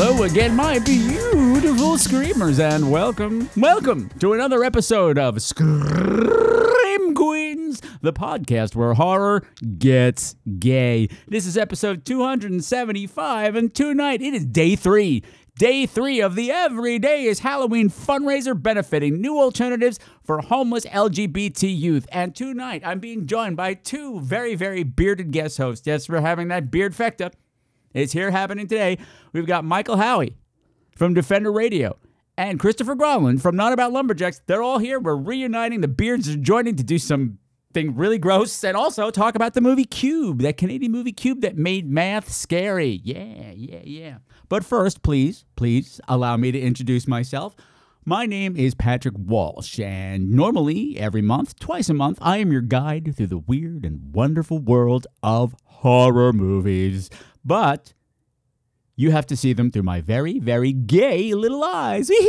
Hello again, my beautiful screamers, and welcome, welcome to another episode of Scream Queens, the podcast where horror gets gay. This is episode 275, and tonight it is day three. Day three of the Every Day is Halloween fundraiser benefiting new alternatives for homeless LGBT youth. And tonight I'm being joined by two very, very bearded guest hosts. Yes, we're having that beard fecta. It's here happening today. We've got Michael Howie from Defender Radio and Christopher Gronlund from Not About Lumberjacks. They're all here. We're reuniting. The beards are joining to do something really gross and also talk about the movie Cube, that Canadian movie Cube that made math scary. Yeah, yeah, yeah. But first, please, please allow me to introduce myself. My name is Patrick Walsh, and normally every month, twice a month, I am your guide through the weird and wonderful world of horror movies. But you have to see them through my very, very gay little eyes.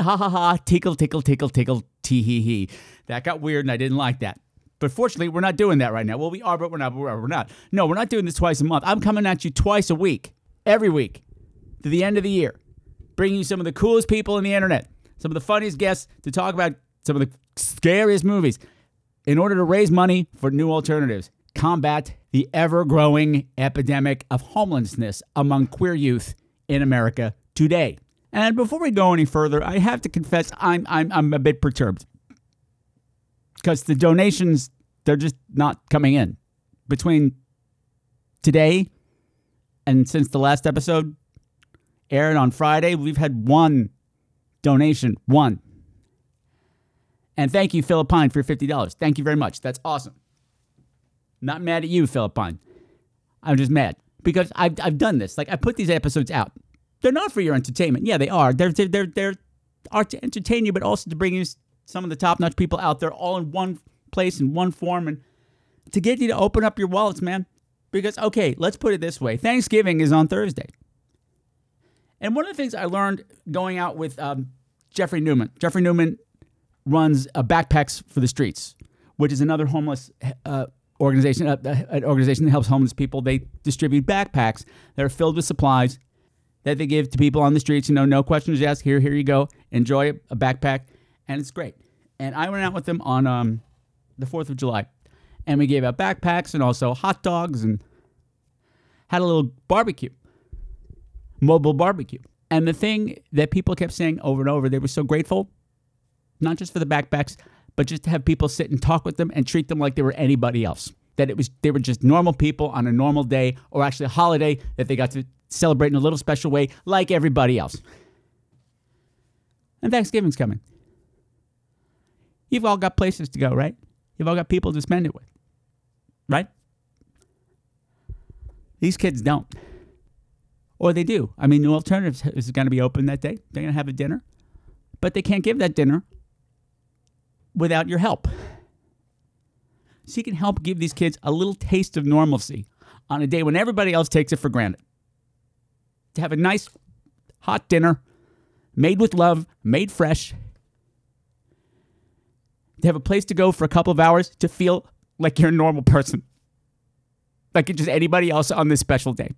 ha ha ha. Tickle, tickle, tickle, tickle, tee hee hee. That got weird and I didn't like that. But fortunately, we're not doing that right now. Well, we are, but we're not. We're not. No, we're not doing this twice a month. I'm coming at you twice a week, every week, to the end of the year, bringing you some of the coolest people on the internet, some of the funniest guests to talk about some of the scariest movies in order to raise money for new alternatives, combat the ever growing epidemic of homelessness among queer youth in America today. And before we go any further, I have to confess I'm, I'm, I'm a bit perturbed because the donations, they're just not coming in. Between today and since the last episode aired on Friday, we've had one donation, one. And thank you, Philippine, for your $50. Thank you very much. That's awesome. Not mad at you, Philip Philippine. I'm just mad because I've, I've done this. Like I put these episodes out. They're not for your entertainment. Yeah, they are. They're they're they're, they're are to entertain you, but also to bring you some of the top notch people out there, all in one place in one form, and to get you to open up your wallets, man. Because okay, let's put it this way: Thanksgiving is on Thursday, and one of the things I learned going out with um, Jeffrey Newman. Jeffrey Newman runs a Backpacks for the Streets, which is another homeless uh, organization, uh, an organization that helps homeless people. They distribute backpacks that are filled with supplies that they give to people on the streets. You know, no questions asked. Here, here you go. Enjoy a backpack, and it's great. And I went out with them on um, the Fourth of July, and we gave out backpacks and also hot dogs and had a little barbecue, mobile barbecue. And the thing that people kept saying over and over, they were so grateful, not just for the backpacks, but just to have people sit and talk with them and treat them like they were anybody else. That it was they were just normal people on a normal day or actually a holiday that they got to celebrate in a little special way like everybody else. And Thanksgiving's coming. You've all got places to go, right? You've all got people to spend it with. Right? These kids don't. Or they do. I mean, New Alternatives is going to be open that day. They're going to have a dinner. But they can't give that dinner without your help. So you can help give these kids a little taste of normalcy on a day when everybody else takes it for granted. To have a nice hot dinner made with love, made fresh. To have a place to go for a couple of hours to feel like you're a normal person. Like just anybody else on this special day.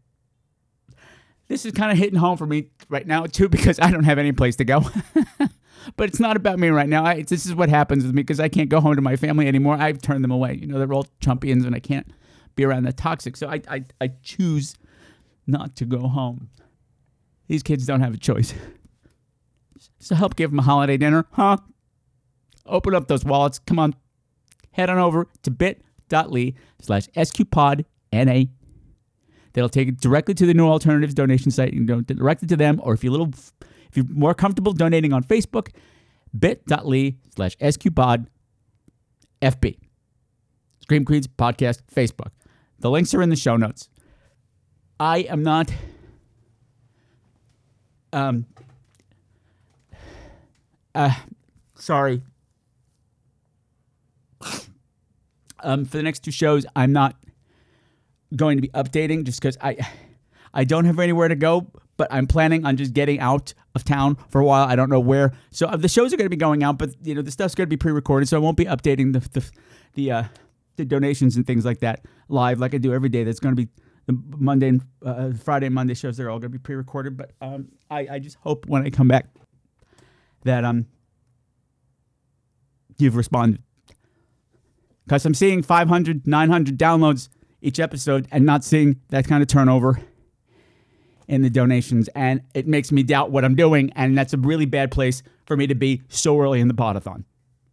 This is kind of hitting home for me right now, too, because I don't have any place to go. But it's not about me right now. I, this is what happens with me because I can't go home to my family anymore. I've turned them away. You know, they're all Trumpians and I can't be around the toxic. So I, I, I choose not to go home. These kids don't have a choice. So help give them a holiday dinner, huh? Open up those wallets. Come on. Head on over to bit.ly slash sqpodna. That'll take it directly to the New Alternatives donation site. You can go directly to them, or if you're a little if you're more comfortable donating on Facebook, bit.ly slash sqpod FB. Scream Queens Podcast Facebook. The links are in the show notes. I am not. Um. Uh, sorry. Um, for the next two shows, I'm not going to be updating just because I, I don't have anywhere to go. But I'm planning on just getting out of town for a while. I don't know where. So uh, the shows are going to be going out, but you know the stuff's going to be pre-recorded, so I won't be updating the the the, uh, the donations and things like that live like I do every day. That's going to be the Monday and uh, Friday and Monday shows. They're all going to be pre-recorded. But um, I I just hope when I come back that um you've responded because I'm seeing 500, 900 downloads each episode and not seeing that kind of turnover in the donations. And it makes me doubt what I'm doing. And that's a really bad place for me to be so early in the podathon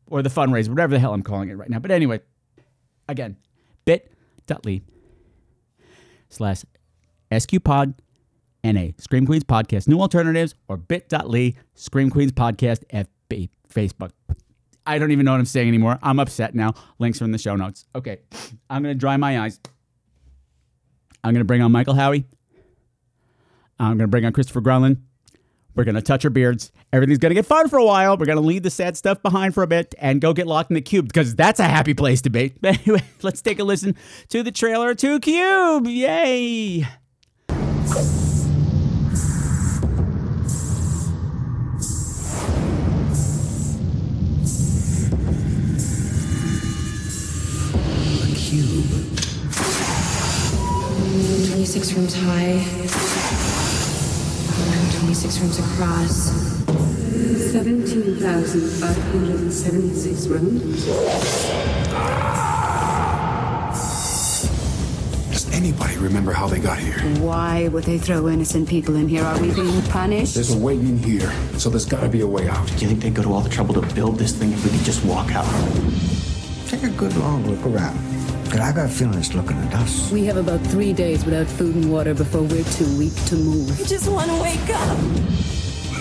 or the fundraiser, whatever the hell I'm calling it right now. But anyway, again, bit.ly slash SQPod NA, Scream Queens Podcast, New Alternatives, or bit.ly, Scream Queens Podcast, FB, Facebook. I don't even know what I'm saying anymore. I'm upset now. Links are in the show notes. Okay, I'm going to dry my eyes. I'm going to bring on Michael Howie. I'm going to bring on Christopher Gronlund. We're going to touch our beards. Everything's going to get fun for a while. We're going to leave the sad stuff behind for a bit and go get locked in the cube because that's a happy place to be. But anyway, let's take a listen to the trailer to Cube. Yay! Cube. 26 rooms high, 26 rooms across. 17,576 rooms. Does anybody remember how they got here? Why would they throw innocent people in here? Are we being punished? There's a way in here, so there's gotta be a way out. Do you think they'd go to all the trouble to build this thing if we could just walk out? Take a good long look around. Cause I got a feeling it's looking at us. We have about three days without food and water before we're too weak to move. We just want to wake up.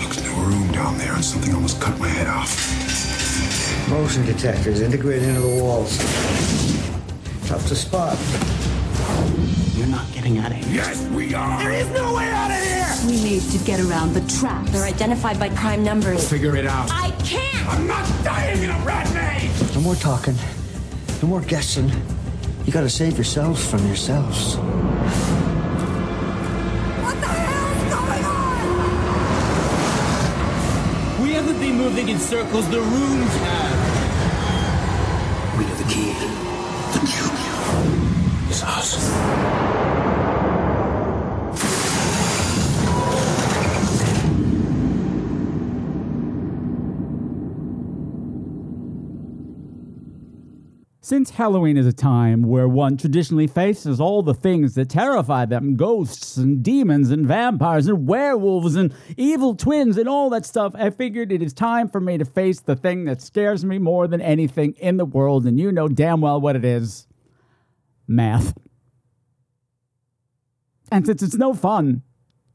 Look, there's no room down there, and something almost cut my head off. Motion detectors integrated into the walls. Tough to spot. You're not getting out of here. Yes, we are. There is no way out of here. We need to get around the trap. They're identified by prime numbers. Figure it out. I can't! I'm not dying in a rat maze. No more talking. No more guessing. You gotta save yourselves from yourselves. What the hell is going on? We haven't been moving in circles, the rooms have. We have the key. The cube is us. Since Halloween is a time where one traditionally faces all the things that terrify them ghosts and demons and vampires and werewolves and evil twins and all that stuff I figured it is time for me to face the thing that scares me more than anything in the world, and you know damn well what it is math. And since it's no fun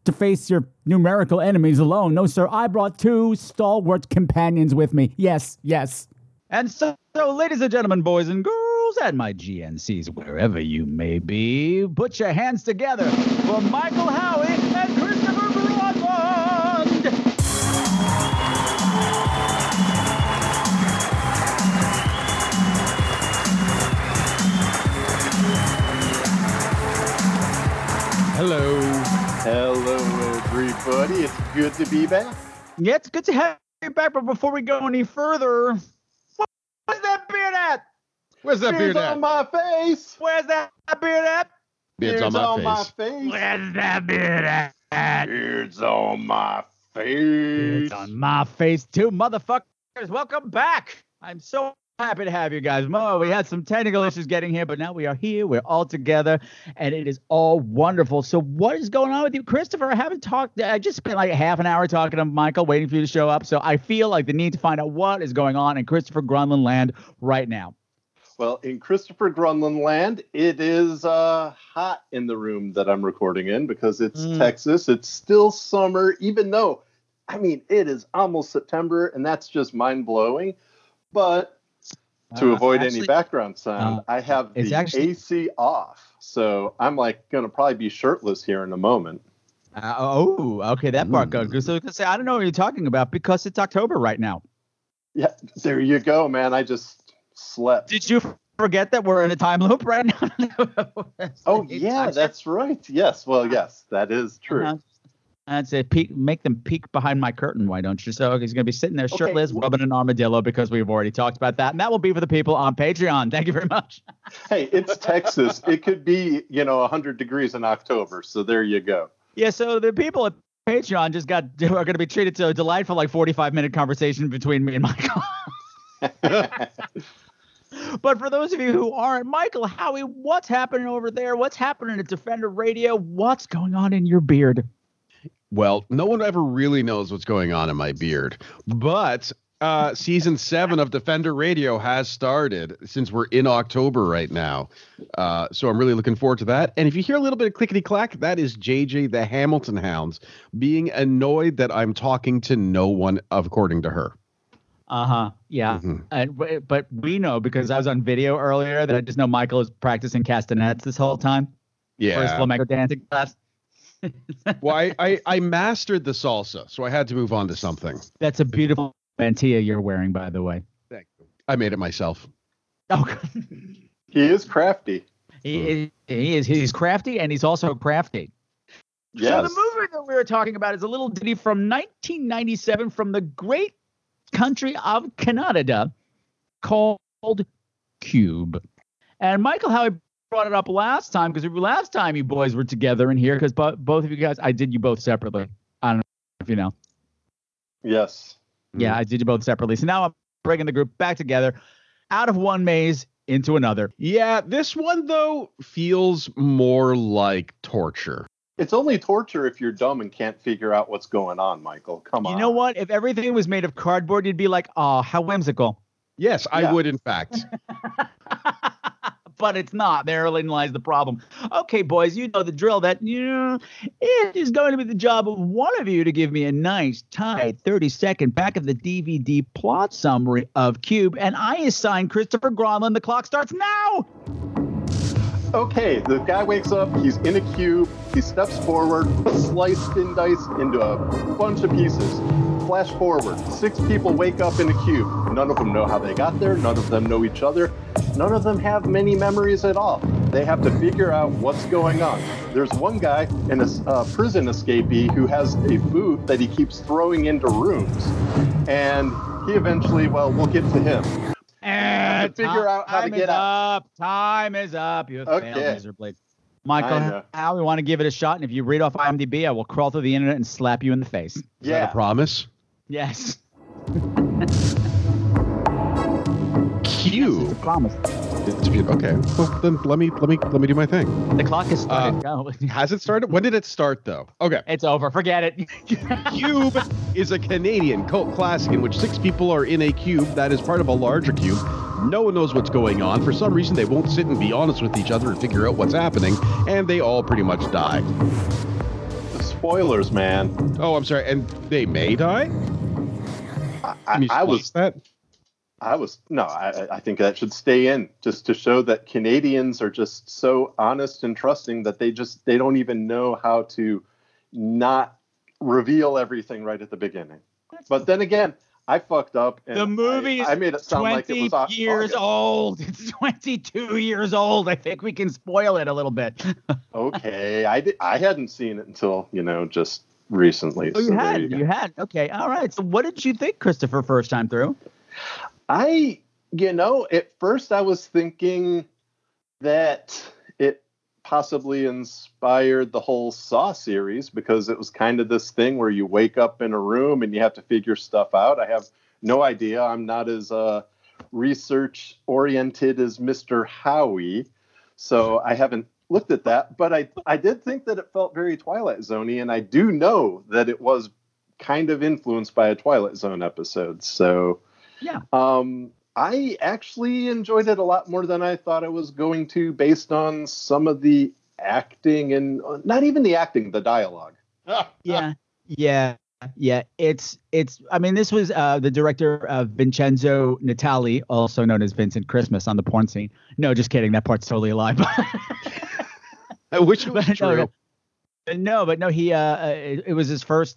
to face your numerical enemies alone, no, sir, I brought two stalwart companions with me. Yes, yes. And so, so, ladies and gentlemen, boys and girls, and my GNCs, wherever you may be, put your hands together for Michael Howie and Christopher Broadband. Hello. Hello, everybody. It's good to be back. Yeah, it's good to have you back, but before we go any further, Where's that beard Beards on at? my face. Where's that beard at? Beard's on my face. face. Where's that beard at? Beard's on my face. It's on my face too, motherfuckers. Welcome back. I'm so happy to have you guys. Mo, we had some technical issues getting here, but now we are here. We're all together, and it is all wonderful. So, what is going on with you, Christopher? I haven't talked. I just spent like a half an hour talking to Michael, waiting for you to show up. So, I feel like the need to find out what is going on in Christopher Gronlund land right now. Well, in Christopher Gronlund land, it is uh, hot in the room that I'm recording in because it's Mm. Texas. It's still summer, even though, I mean, it is almost September, and that's just mind blowing. But to Uh, avoid any background sound, uh, I have the actually- AC off. So I'm like going to probably be shirtless here in a moment. Uh, oh, okay, that part Hmm. goes. So I was gonna say I don't know what you're talking about because it's October right now. Yeah, there you go, man. I just slept. Did you forget that we're in a time loop right now? Oh, yeah, that's right. Yes, well, yes, that is true. Uh-huh. I'd say peek, make them peek behind my curtain. Why don't you? So he's going to be sitting there shirtless, rubbing an armadillo because we've already talked about that, and that will be for the people on Patreon. Thank you very much. Hey, it's Texas. it could be, you know, 100 degrees in October. So there you go. Yeah, so the people at Patreon just got are going to be treated to a delightful like 45 minute conversation between me and Michael. But for those of you who aren't, Michael, Howie, what's happening over there? What's happening at Defender Radio? What's going on in your beard? Well, no one ever really knows what's going on in my beard, but uh, season seven of Defender Radio has started since we're in October right now. Uh, so I'm really looking forward to that. And if you hear a little bit of clickety clack, that is JJ the Hamilton Hounds being annoyed that I'm talking to no one, according to her. Uh huh. Yeah. And, but we know because I was on video earlier that I just know Michael is practicing castanets this whole time. For his flamenco dancing class. well, I, I, I mastered the salsa, so I had to move on to something. That's a beautiful mantilla you're wearing, by the way. Thank you. I made it myself. Oh, He is crafty. he, is- he is. He's crafty and he's also crafty. So the movie that we were talking about is a little ditty from 1997 from the great country of Canada called Cube. And Michael how Howie brought it up last time because last time you boys were together in here because bo- both of you guys, I did you both separately. I don't know if you know. Yes. Yeah, I did you both separately. So now I'm bringing the group back together out of one maze into another. Yeah, this one though feels more like torture. It's only torture if you're dumb and can't figure out what's going on, Michael. Come on. You know what? If everything was made of cardboard, you'd be like, oh, how whimsical. Yes, I Yeah. would in fact. but it's not. Therein lies the problem. Okay, boys, you know the drill. That you know, it is going to be the job of one of you to give me a nice, tight, thirty-second back of the DVD plot summary of Cube, and I assign Christopher Gronlund. The clock starts now. Okay, the guy wakes up, he's in a cube, he steps forward, slice thin dice into a bunch of pieces. Flash forward, six people wake up in a cube. None of them know how they got there, none of them know each other, none of them have many memories at all. They have to figure out what's going on. There's one guy, in a uh, prison escapee, who has a boot that he keeps throwing into rooms. And he eventually, well, we'll get to him. And figure out how to get is up. Time is up. You have Okay. failed. I Michael, Howie want to give it a shot, and if you read off IMDb, I will crawl through the internet and slap you in the face. Is that Yeah. a promise? Yes. Cube. It's a promise. It's beautiful. Okay. Well, then let me let me let me do my thing. The clock has started. Uh, Go. Has it started? When did it start though? Okay. It's over. Forget it. Cube is a Canadian cult classic in which six people are in a cube that is part of a larger cube. No one knows what's going on. For some reason, they won't sit and be honest with each other and figure out what's happening, and they all pretty much die. Spoilers, man. Oh, I'm sorry. And they may die? I, Can you I was that? I was no, I, I think that should stay in just to show that Canadians are just so honest and trusting that they just they don't even know how to not reveal everything right at the beginning. But then again, I fucked up. And The movie I, I made it sound like it was years August. old. It's 22 years old. I think we can spoil it a little bit. Okay, I did, I hadn't seen it until you know just recently. Oh, you so had. go. You had. Okay. All right. So, what did you think, Christopher, first time through? I, you know, at first I was thinking that it possibly inspired the whole Saw series because it was kind of this thing where you wake up in a room and you have to figure stuff out. I have no idea. I'm not as uh, research oriented as Mr. Howie, so I haven't looked at that. But I, I did think that it felt very Twilight Zoney, and I do know that it was kind of influenced by a Twilight Zone episode. So. Yeah. Um, I actually enjoyed it a lot more than I thought I was going to, based on some of the acting and uh, not even the acting, the dialogue. Yeah. Yeah. yeah. It's it's. I mean, this was uh, the director of Vincenzo Natali, also known as Vincent Christmas, on the porn scene. No, just kidding. That part's totally a lie. I wish it was But no, true. but- no, but no. He uh, uh, it, it was his first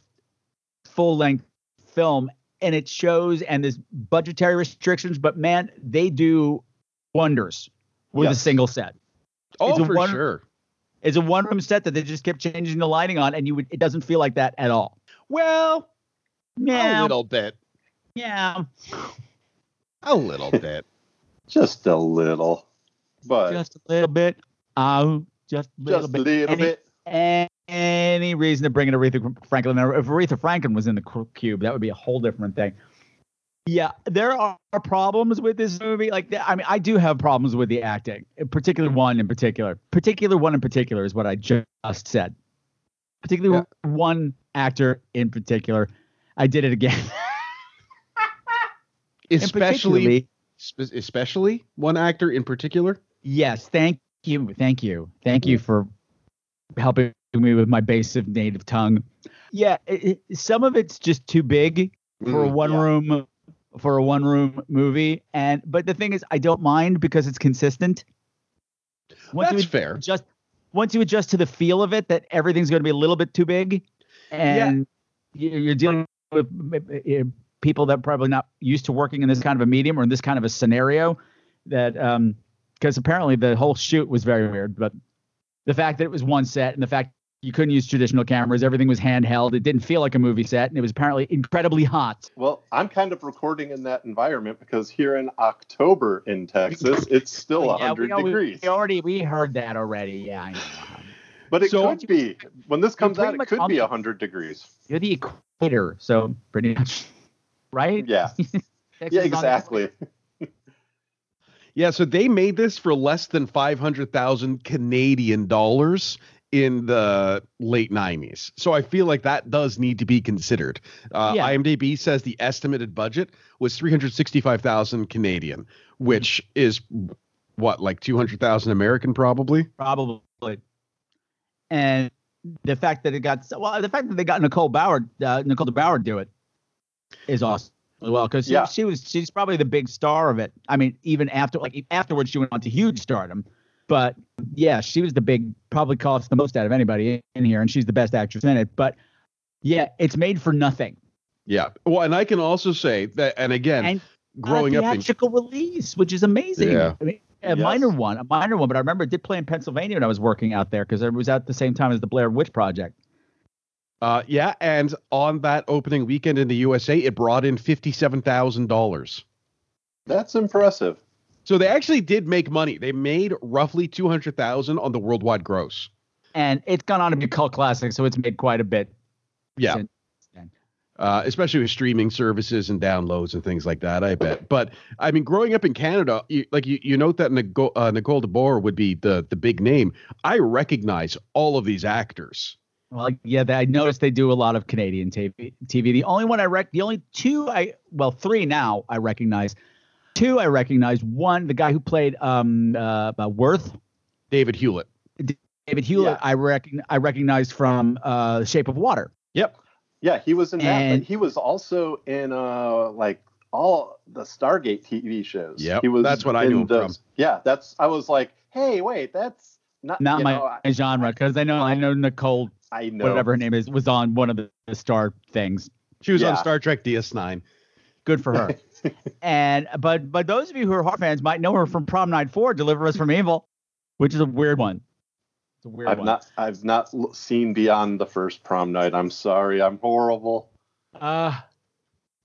full length film, and it shows. And there's budgetary restrictions, but man, they do wonders with a single set. Oh, it's a for one- sure. It's a one room set that they just kept changing the lighting on, and you would. It doesn't feel like that at all. Well, yeah, a little bit. yeah. A little bit. Just a little, but just a little bit. Uh, just a little just a bit. little any, bit. Any reason to bring in Aretha Franklin? Now, If Aretha Franklin was in the cube, that would be a whole different thing. Yeah, there are problems with this movie. Like, I mean, I do have problems with the acting, in particular one in particular. Particular one in particular is what I just said. Particularly one actor in particular. I did it again. Especially, spe- especially one actor in particular. Yes, thank you, thank you, thank you for helping me with my basic native tongue. Yeah, it, some of it's just too big for a Mm, one yeah. room for a one room movie, and but the thing is, I don't mind because it's consistent. Once That's you fair. Just once you adjust to the feel of it, that everything's going to be a little bit too big, and you- you're dealing with people that are probably not used to working in this kind of a medium or in this kind of a scenario. That um, because apparently the whole shoot was very weird, but the fact that it was one set and the fact you couldn't use traditional cameras, everything was handheld. It didn't feel like a movie set, and it was apparently incredibly hot. Well, I'm kind of recording in that environment because here in October in Texas, it's still Yeah, 100 we, al- we- degrees. We already we heard that already. Yeah, I know. But it So- could be. When this comes out, it could on be the- 100 degrees. You're the equator, so pretty much, right? Yeah. Yeah, is on the exactly. Yeah, so they made this for less than 500,000 Canadian dollars in the late 90s. So I feel like that does need to be considered. Uh, Yeah. IMDb says the estimated budget was 365,000 Canadian, which is what like 200,000 American probably. probably. And the fact that it got well, the fact that they got Nicole DeBoer, uh, Nicole DeBoer do it is awesome well because she, she was she's probably the big star of it. I mean, even after like afterwards she went on to huge stardom, but yeah, she was the big probably cost the most out of anybody in here, and she's the best actress in it. But yeah, it's made for nothing. Yeah. Well, and I can also say that and again, And growing a up in theatrical release, which is amazing. Yeah. I mean, a Yes. minor one, a minor one, but I remember it did play in Pennsylvania when I was working out there because it was at the same time as the Blair Witch Project. uh yeah, and on that opening weekend in the USA, it brought in $57,000. That's impressive. So they actually did make money. They made roughly 200,000 on the worldwide gross. and it's gone on to be a cult classic, so it's made quite a bit. Yeah. since then. Uh, especially with streaming services and downloads and things like that, I bet. But I mean, growing up in Canada, you, like you, you note that Nicole, uh, Nicole DeBoer would be the the big name. I recognize all of these actors. Well, yeah, they, I noticed they do a lot of Canadian TV. TV. The only one I rec, the only two I, well, three now I recognize. Two I recognize. One, the guy who played um uh, uh Worth, David Hewlett. David Hewlett. Yeah. I reckon I recognize from uh Shape of Water. Yep. Yeah, he was in that, And- but he was also in uh like all the Stargate TV shows. Yeah, he was. that's what I knew him those. from. Yeah, that's. I was like, hey, wait, that's not Not my know, I, genre because I know I know Nicole, I know. whatever her name is, was on one of the, the star things. She was on Star Trek DS9. Good for her. and but but those of you who are horror fans might know her from Prom Night Four, Deliver Us from Evil, which is a weird one. It's a weird I've one. not. I've not seen beyond the first prom night. I'm sorry. I'm horrible. Uh,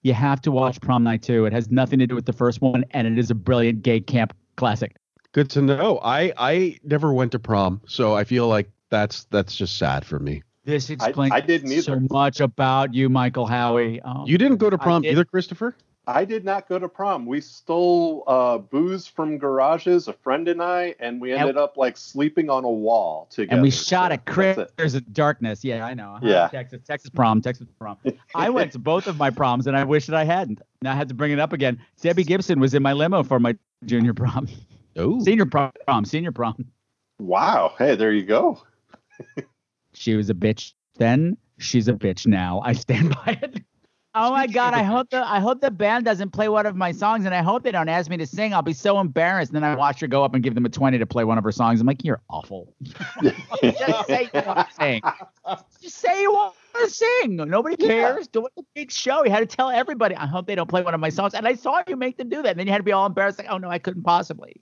you have to watch Prom Night 2. It has nothing to do with the first one, and it is a brilliant gay camp classic. Good to know. I I never went to prom, so I feel like that's that's just sad for me. This explains I didn't so much about you, Michael Howie. Oh, You didn't go to prom did- either, Christopher? I did not go to prom. We stole uh, booze from garages, a friend and I, and we And- ended up like sleeping on a wall together. and we shot So at that's it. Critters of Darkness. Yeah, I know. Uh-huh. Yeah. Texas, Texas prom, Texas prom. I went to both of my proms, and I wish that I hadn't. Now I had to bring it up again. Debbie Gibson was in my limo for my junior prom, Oh. senior prom, senior prom. Wow. Hey, there you go. She was a bitch then. She's a bitch now. I stand by it. Oh my god! I hope the I hope the band doesn't play one of my songs, and I hope they don't ask me to sing. I'll be so embarrassed. And then I watch her go up and give them a twenty to play one of her songs. I'm like, you're awful. Just say you want to sing. Just say you want to sing. Nobody cares. Do it a big show. You had to tell everybody. I hope they don't play one of my songs. And I saw you make them do that. And then you had to be all embarrassed, like, oh no, I couldn't possibly.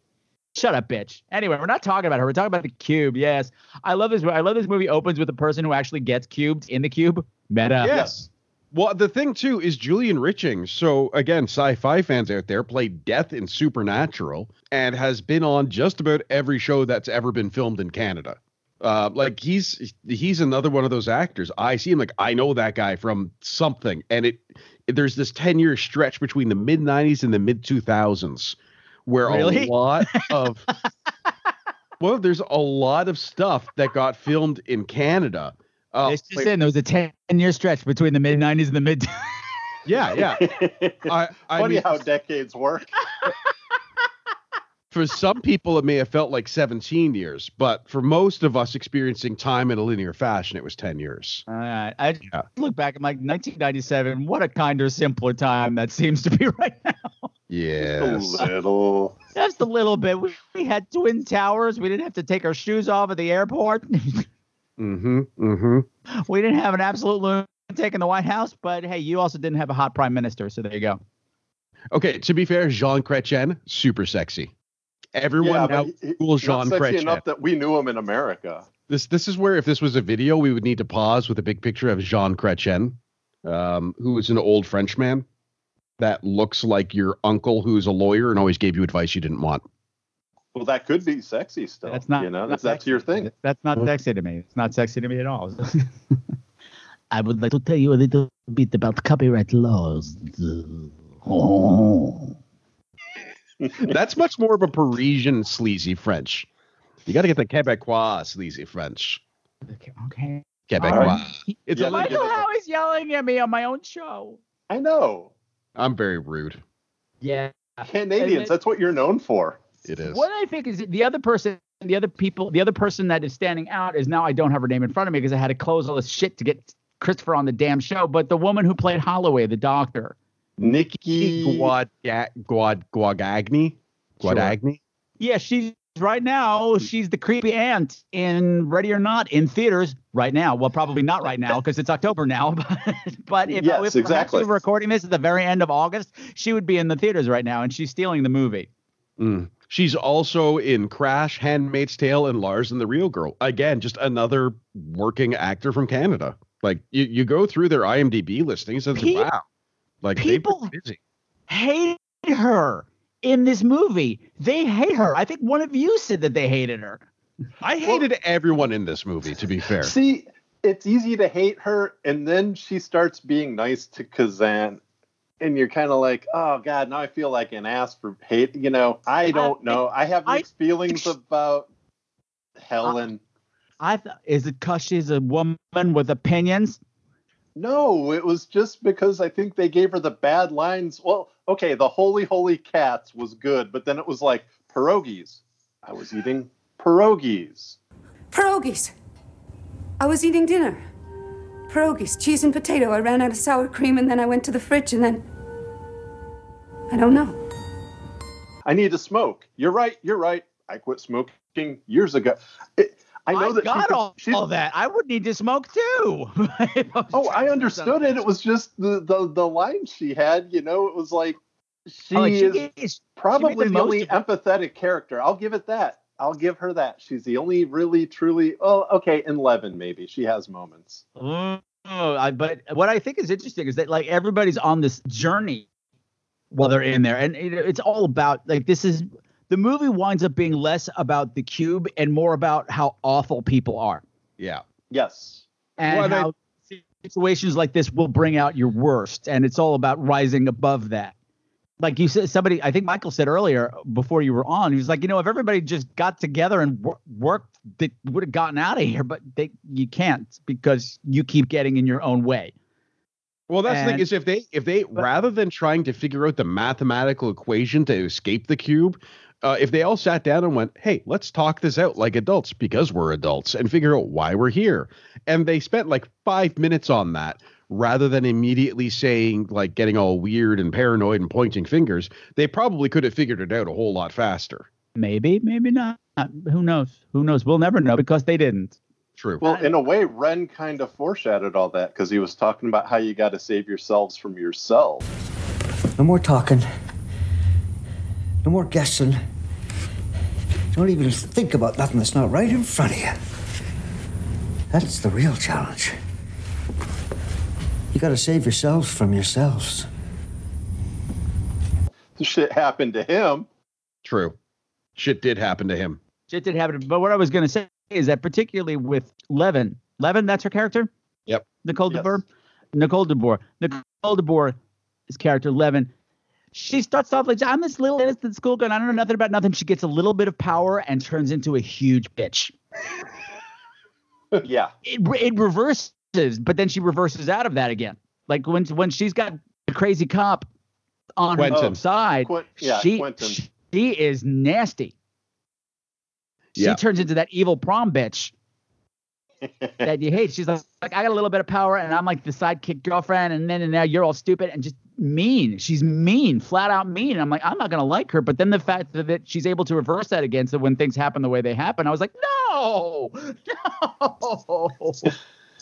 Shut up, bitch. Anyway, we're not talking about her. We're talking about the cube. Yes, I love this. I love this movie. Opens with a person who actually gets cubed in the cube. Meta. Yes. Well, the thing too is Julian Richings. So again, sci-fi fans out there played Death in Supernatural and has been on just about every show that's ever been filmed in Canada. Uh, like he's he's another one of those actors. I see him like I know that guy from something, and it there's this ten year stretch between the mid '90s and the mid 2000s where Really? a lot of well, there's a lot of stuff that got filmed in Canada. Uh, It's just like- saying there was a 10 year stretch between the mid 90s and the mid. yeah, yeah. I, I Funny mean, how decades work. for some people it may have felt like 17 years but for most of us experiencing time in a linear fashion it was 10 years All right. I look back. I'm like 1997. What a kinder, simpler time that seems to be right now. yes A little. Just a little bit. We, we had twin towers. We didn't have to take our shoes off at the airport. Mm-hmm mm-hmm we didn't have an absolute lunatic in the White House. But hey, you also didn't have a hot prime minister. So there you go. okay to be fair jean chrétien super sexy everyone yeah, now but he- Google he's not jean sexy chrétien enough that we knew him in America. this this is where if this was a video we would need to pause with a big picture of jean chrétien um, who is an old frenchman that looks like your uncle who's a lawyer and always gave you advice you didn't want Well, that could be sexy still. That's not. You know, that's, that's your thing. That's not sexy to me. It's not sexy to me at all. I would like to tell you a little bit about copyright laws. Oh. That's much more of a Parisian sleazy French. You got to get the Quebecois sleazy French. Okay. okay. Quebecois. It's Yeah, a but- little, Michael Howie's yelling at me on my own show. I know. I'm very rude. Yeah. Canadians, that's what you're known for. It is. What I think is the other person, the other people, the other person that is standing out is now I don't have her name in front of me because I had to close all this shit to get Christopher on the damn show. But the woman who played Holloway, the doctor. Nikki. Guad Guad Guadagni? Guadagni? Yeah, she's right now. She's the creepy aunt in Ready or Not in theaters right now. Well, probably not right now because it's October now. But, but if, Yes, if exactly. we were recording this at the very end of August, she would be in the theaters right now, and she's stealing the movie. Mm. She's also in Crash, Handmaid's Tale, and Lars and the Real Girl. Again, just another working actor from Canada. Like you, you go through their IMDb listings and it's Pe- wow. Like people- they've busy. Hate her in this movie. They hate her. I think one of you said that they hated her. I hated everyone in this movie, to be fair. See, it's easy to hate her, and then she starts being nice to Kazan, and you're kind of like, oh god, now I feel like an ass for hate. You know, I don't know. I have I- mixed feelings about Helen. I th- is it because she's a woman with opinions? No, it was just because I think they gave her the bad lines. Well, okay, the holy holy cats was good, but then it was like pierogies. I was eating pierogies. Pierogies. I was eating dinner. Pierogies, cheese and potato. I ran out of sour cream and then I went to the fridge and then. I don't know. I need to smoke. You're right. You're right. I quit smoking years ago. It, I know that got could- all, she's- all that. I would need to smoke too. Oh, I understood it. It was just the the the line she had. You know, it was like oh, she Oh, like, she is gave- she probably the the, most only empathetic character. I'll give it that. I'll give her that. She's the only really truly. Oh, okay, in Levin maybe she has moments. Oh, I, but what I think is interesting is that like everybody's on this journey while they're in there, and it, it's all about like this is the movie winds up being less about the cube and more about how awful people are, Yeah. Yes. and Well, they- how situations like this will bring out your worst, and it's all about rising above that. Like you said, somebody I think Michael said earlier before you were on, he was like, you know, if everybody just got together and wor- worked, they would have gotten out of here, but they you can't because you keep getting in your own way. Well, that's the thing is if they if they rather than trying to figure out the mathematical equation to escape the cube, Uh, if they all sat down and went, hey, let's talk this out like adults because we're adults and figure out why we're here. And they spent like five minutes on that rather than immediately saying, like, getting all weird and paranoid and pointing fingers, they probably could have figured it out a whole lot faster. Maybe, maybe not. Who knows? Who knows? We'll never know because they didn't. True. Well, in a way, Ren kind of foreshadowed all that because he was talking about how you got to save yourselves from yourself. No more talking. No more guessing. Don't even think about nothing that's not right in front of you. That's the real challenge. You gotta save yourselves from yourselves. The shit happened to him. True. Shit did happen to him. Shit did happen. But what I was going to say is that particularly with Levin, Levin, that's her character. Yep. Nicole DeBoer. Nicole DeBoer. Nicole DeBoer, his character Levin. She starts off like I'm this little innocent school girl. I don't know nothing about nothing. She gets a little bit of power and turns into a huge bitch. yeah. It, it reverses, but then she reverses out of that again. Like when when she's got the crazy cop on Quentin. her side, Qu- yeah, she, Quentin. she is nasty. She Yeah. turns into that evil prom bitch that you hate. She's like, like, I got a little bit of power, and I'm like the sidekick girlfriend, and then and now you're all stupid and just mean. She's mean, flat out mean. And I'm like, I'm not gonna like her. But then the fact that she's able to reverse that against it when things happen the way they happen, I was like, no, no.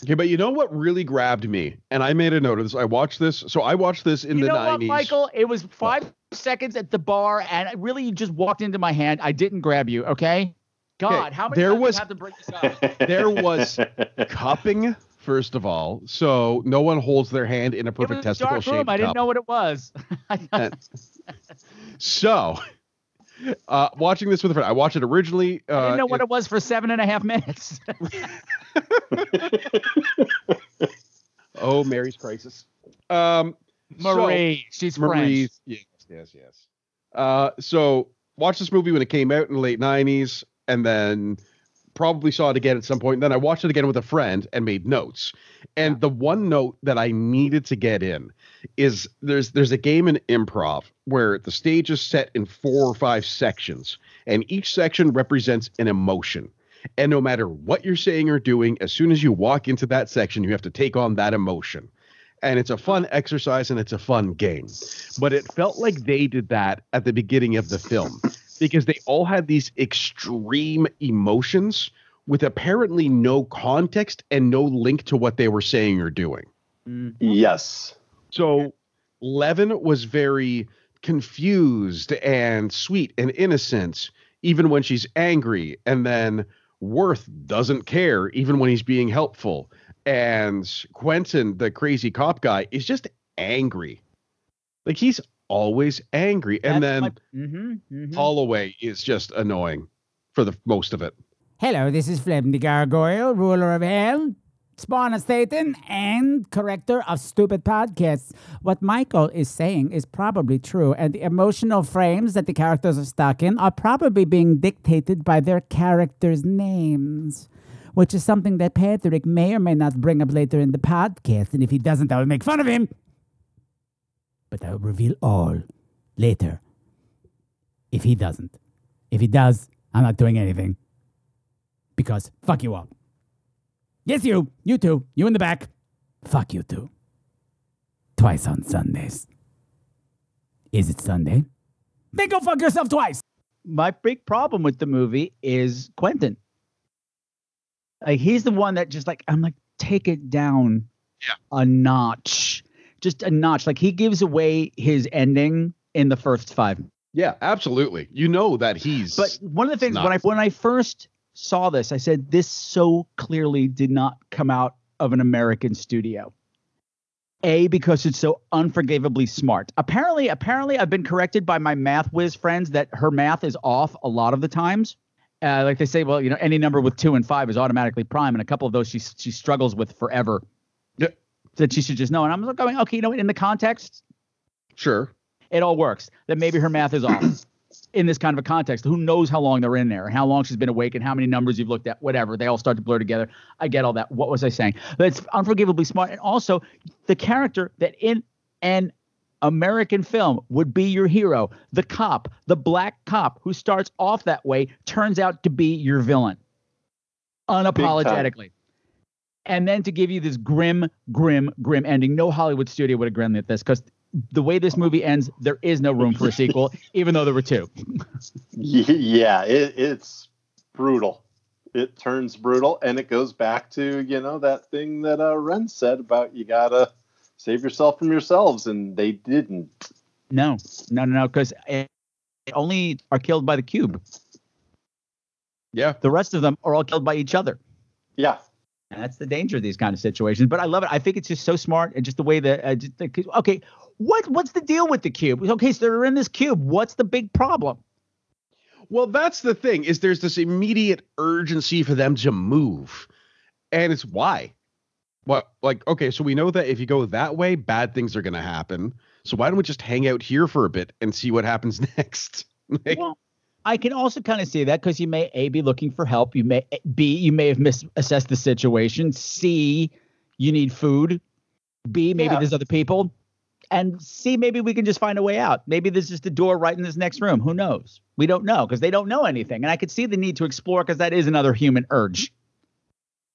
Okay, but you know what really grabbed me? And I made a note of this. I watched this. So I watched this in you the know what, 90s. Michael? It was five seconds at the bar, and it really you just walked into my hand. I didn't grab you. Okay. God, Okay, how many there times do you was- have to bring this up? there was cupping, first of all. So no one holds their hand in a perfect It was perfect a testicle dark room. shaped I didn't know what it was. So, uh, watching this with a friend, I watched it originally. Uh, I didn't know what it was for seven and a half minutes. Oh, Mary's Crisis. Um, Marie, so- she's Marie. French. Yes, yes, yes. Uh, so watched this movie when it came out in the late '90s, and then probably saw it again at some point. And then I watched it again with a friend and made notes. And the one note that I needed to get in is there's there's a game in improv where the stage is set in four or five sections, and each section represents an emotion. And no matter what you're saying or doing, as soon as you walk into that section, you have to take on that emotion. And it's a fun exercise and it's a fun game. But it felt like they did that at the beginning of the film because they all had these extreme emotions with apparently no context and no link to what they were saying or doing. Mm-hmm. Yes. So Levin was very confused and sweet and innocent, even when she's angry. And then Worth doesn't care, even when he's being helpful. And Quentin, the crazy cop guy, is just angry. Like he's always angry. And then mm-hmm, Holloway is just annoying for the most of it. Hello, this is Flem the Gargoyle, ruler of hell, spawn of Satan, and corrector of stupid podcasts. What Michael is saying is probably true, and the emotional frames that the characters are stuck in are probably being dictated by their characters' names, which is something that Patrick may or may not bring up later in the podcast, and if he doesn't, I will make fun of him. But I will reveal all later. If he doesn't. If he does, I'm not doing anything because fuck you all. Yes, you. You too. You in the back. Fuck you too. Twice on Sundays. Is it Sunday? Then go fuck yourself twice. My big problem with the movie is Quentin. Like he's the one that just like I'm like take it down a notch, just a notch. Like he gives away his ending in the first five. Yeah, absolutely. You know that he's. But one of the things not- when I when I first saw this, I said this so clearly did not come out of an American studio. A because it's so unforgivably smart. Apparently, apparently I've been corrected by my math whiz friends that her math is off a lot of the times. Uh, like they say, well, you know, any number with two and five is automatically prime, and a couple of those she she struggles with forever. That she should just know. And I'm going, okay, you know, what, in the context, sure, it all works. That maybe her math is off in this kind of a context. Who knows how long they're in there and how long she's been awake and how many numbers you've looked at, whatever. They all start to blur together. I get all that. What was I saying? That's unforgivably smart. And also the character that in an American film would be your hero. The cop, the black cop who starts off that way, turns out to be your villain unapologetically. And then to give you this grim, grim, grim ending. No Hollywood studio would have greenlit this because the way this movie ends, there is no room for a sequel, even though there were two. yeah, it, it's brutal. It turns brutal, and it goes back to you know that thing that uh, Ren said about you gotta save yourself from yourselves, and they didn't. No, no, no, no, because only are killed by the cube. Yeah. The rest of them are all killed by each other. Yeah. And that's the danger of these kind of situations. But I love it. I think it's just so smart, and just the way that uh, just the, okay, what what's the deal with the cube? Okay, so they're in this cube. What's the big problem? Well, that's the thing is there's this immediate urgency for them to move. And it's why? What like okay, so we know that if you go that way, bad things are going to happen. So why don't we just hang out here for a bit and see what happens next? like, well, I can also kind of see that because you may a be looking for help. You may b you may have misassessed the situation. C you need food. B maybe Yeah. there's other people. And C maybe we can just find a way out. Maybe there's just a door right in this next room. Who knows? We don't know because they don't know anything. And I could see the need to explore because that is another human urge.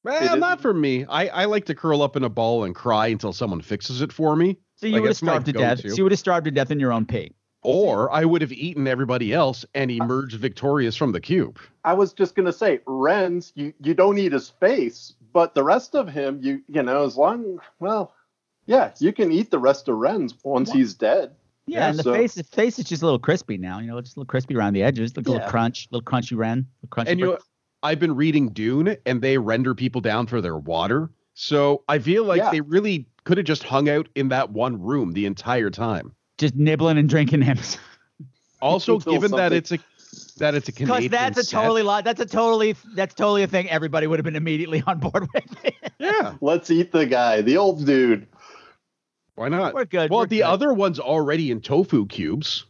Eh, well, not for me. I, I like to curl up in a ball and cry until someone fixes it for me. So you Like, would have starved to death. So you would have starved to death in your own pee. Or I would have eaten everybody else and emerged victorious from the cube. I was just gonna say, Ren's you you don't eat his face, but the rest of him, you you know, as long well, yeah, you can eat the rest of Ren's once he's dead. Yeah, and the so- face the face is just a little crispy now. You know, just a little crispy around the edges. Look a little Yeah. crunch, little crunchy ren, little crunchy. And you know. I've been reading Dune and they render people down for their water. So I feel like Yeah. they really could have just hung out in that one room the entire time. Just nibbling and drinking him. Also, Until given that it's a that it's a Because that's a set- totally lot. That's a totally that's totally a thing. Everybody would have been immediately on board with. yeah. Let's eat the guy, the old dude. Why not? We're good. Well, we're the good. other one's already in tofu cubes.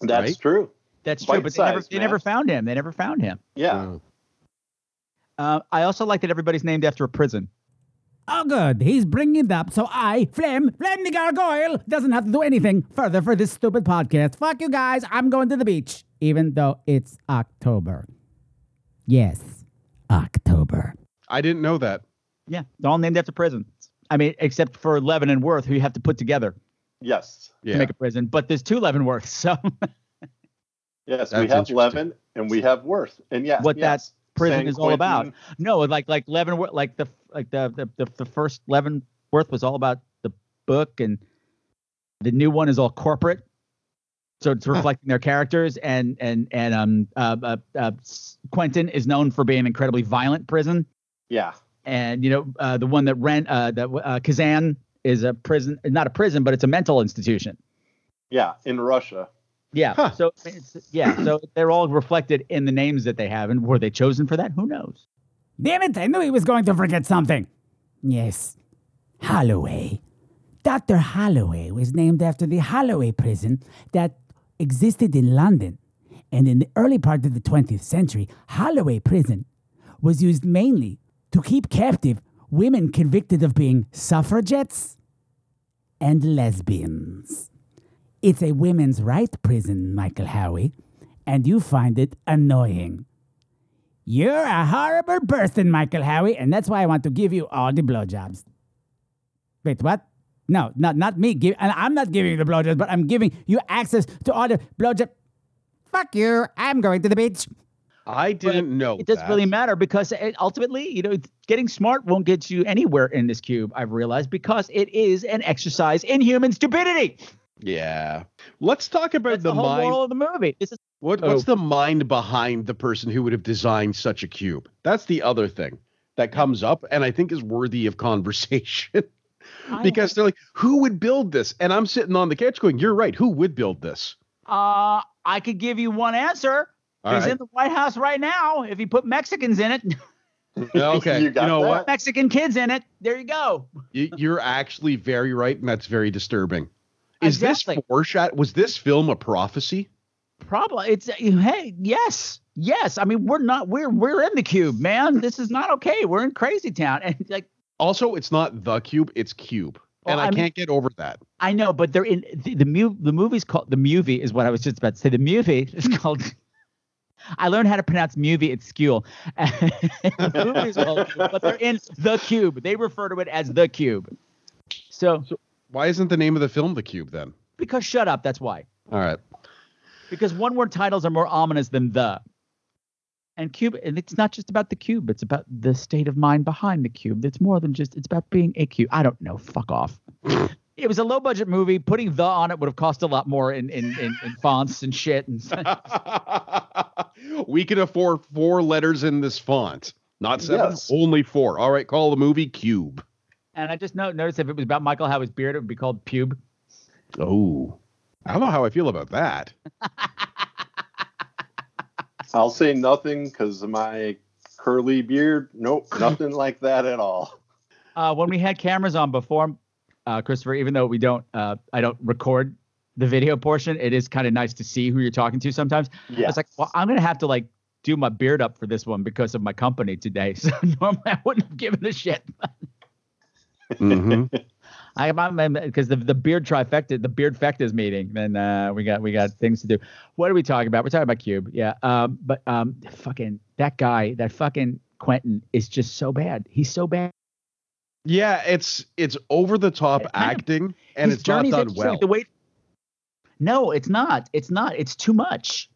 That's Right? true. That's true, but they never they never found him. They never found him. Yeah. Uh, I also like that everybody's named after a prison. Oh, good. He's bringing it up, so I, Flem, Flem the Gargoyle, doesn't have to do anything further for this stupid podcast. Fuck you guys. I'm going to the beach, even though it's October. Yes, October. I didn't know that. Yeah, they're all named after prisons. I mean, except for Leaven and Worth, who you have to put together Yes. Yeah. to make a prison. But there's two Leavenworths, so Yes. we have. Leaven and we have Worth. And yes, what yes, that prison San is all about. No, like like Leavenworth, like the like the the, the first Leavenworth was all about the book, and the new one is all corporate. So it's reflecting their characters, and and and um uh, uh, uh Quentin is known for being an incredibly violent prison, Yeah. and you know uh, the one that rent uh that uh, Kazan is a prison, not a prison, but it's a mental institution. Yeah. In Russia. Yeah. Huh. So it's, yeah. So they're all reflected in the names that they have, and were they chosen for that? Who knows? Damn it, I knew he was going to forget something. Yes, Holloway. Dr. Holloway was named after the Holloway prison that existed in London. And in the early part of the 20th century, Holloway prison was used mainly to keep captive women convicted of being suffragettes and lesbians. It's a women's right prison, Michael Howie, and you find it annoying. You're a horrible person, Michael Howie, and that's why I want to give you all the blowjobs. Wait, what? No, not not me. Give, and I'm not giving you the blowjobs, but I'm giving you access to all the blowjobs. Fuck you! I'm going to the beach. I didn't know. It doesn't that. really matter because it, ultimately, you know, getting smart won't get you anywhere in this cube. I've realized because it is an exercise in human stupidity. Yeah. Let's talk about That's the, the, whole mind. moral of the movie. This is What, what's Oh. the mind behind the person who would have designed such a cube? That's the other thing that comes up and I think is worthy of conversation. because they're like, who would build this? And I'm sitting on the couch going, you're right. Who would build this? uh, I could give you one answer. All He's right. in the White House right now. If you put Mexicans in it, Okay. You you, got know that. what? Mexican kids in it, there you go. You, you're actually very right. And that's very disturbing. Is Exactly. this foreshadow? Was this film a prophecy? Probably it's uh, hey yes yes. I mean we're not we're we're in the cube, man. This is not okay. We're in crazy town, and like Also, it's not the cube, it's cube. and I, I mean- can't get over that. I know, but they're in the, the mu- the movie's called the movie is what I was just about to say. The movie is called. I learned how to pronounce movie It's school. the movie is called, but they're in the cube. They refer to it as the cube. So, Why isn't the name of the film The Cube then? because shut up, that's why. All right. Because one word titles are more ominous than the. And cube, and it's not just about the cube. It's about the state of mind behind the cube. It's more than just. It's about being a cube. I don't know. Fuck off. it was a low budget movie. Putting the on it would have cost a lot more in in, in, in fonts and shit. And we can afford four letters in this font. Not seven, Yes. only four. All right, call the movie Cube. And I just no, noticed if it was about Michael Howard's beard, it would be called pube. Oh. I don't know how I feel about that. I'll say nothing because of my curly beard. Nope, nothing like that at all. Uh, when we had cameras on before, uh, Christopher, even though we don't, uh, I don't record the video portion, it is kind of nice to see who you're talking to sometimes. I was like, well, I'm gonna have to like do my beard up for this one because of my company today. So normally I wouldn't have given a shit. Mhm. I am because the the beard trifecta, the beard fectas meeting. Then uh, we got we got things to do. What are we talking about? We're talking about Cube, yeah. Um, but um, fucking that guy, that fucking Quentin is just so bad. He's so bad. Yeah, it's it's over the top It kind of- acting and it's not done well. The way, no, it's not. It's not. It's too much.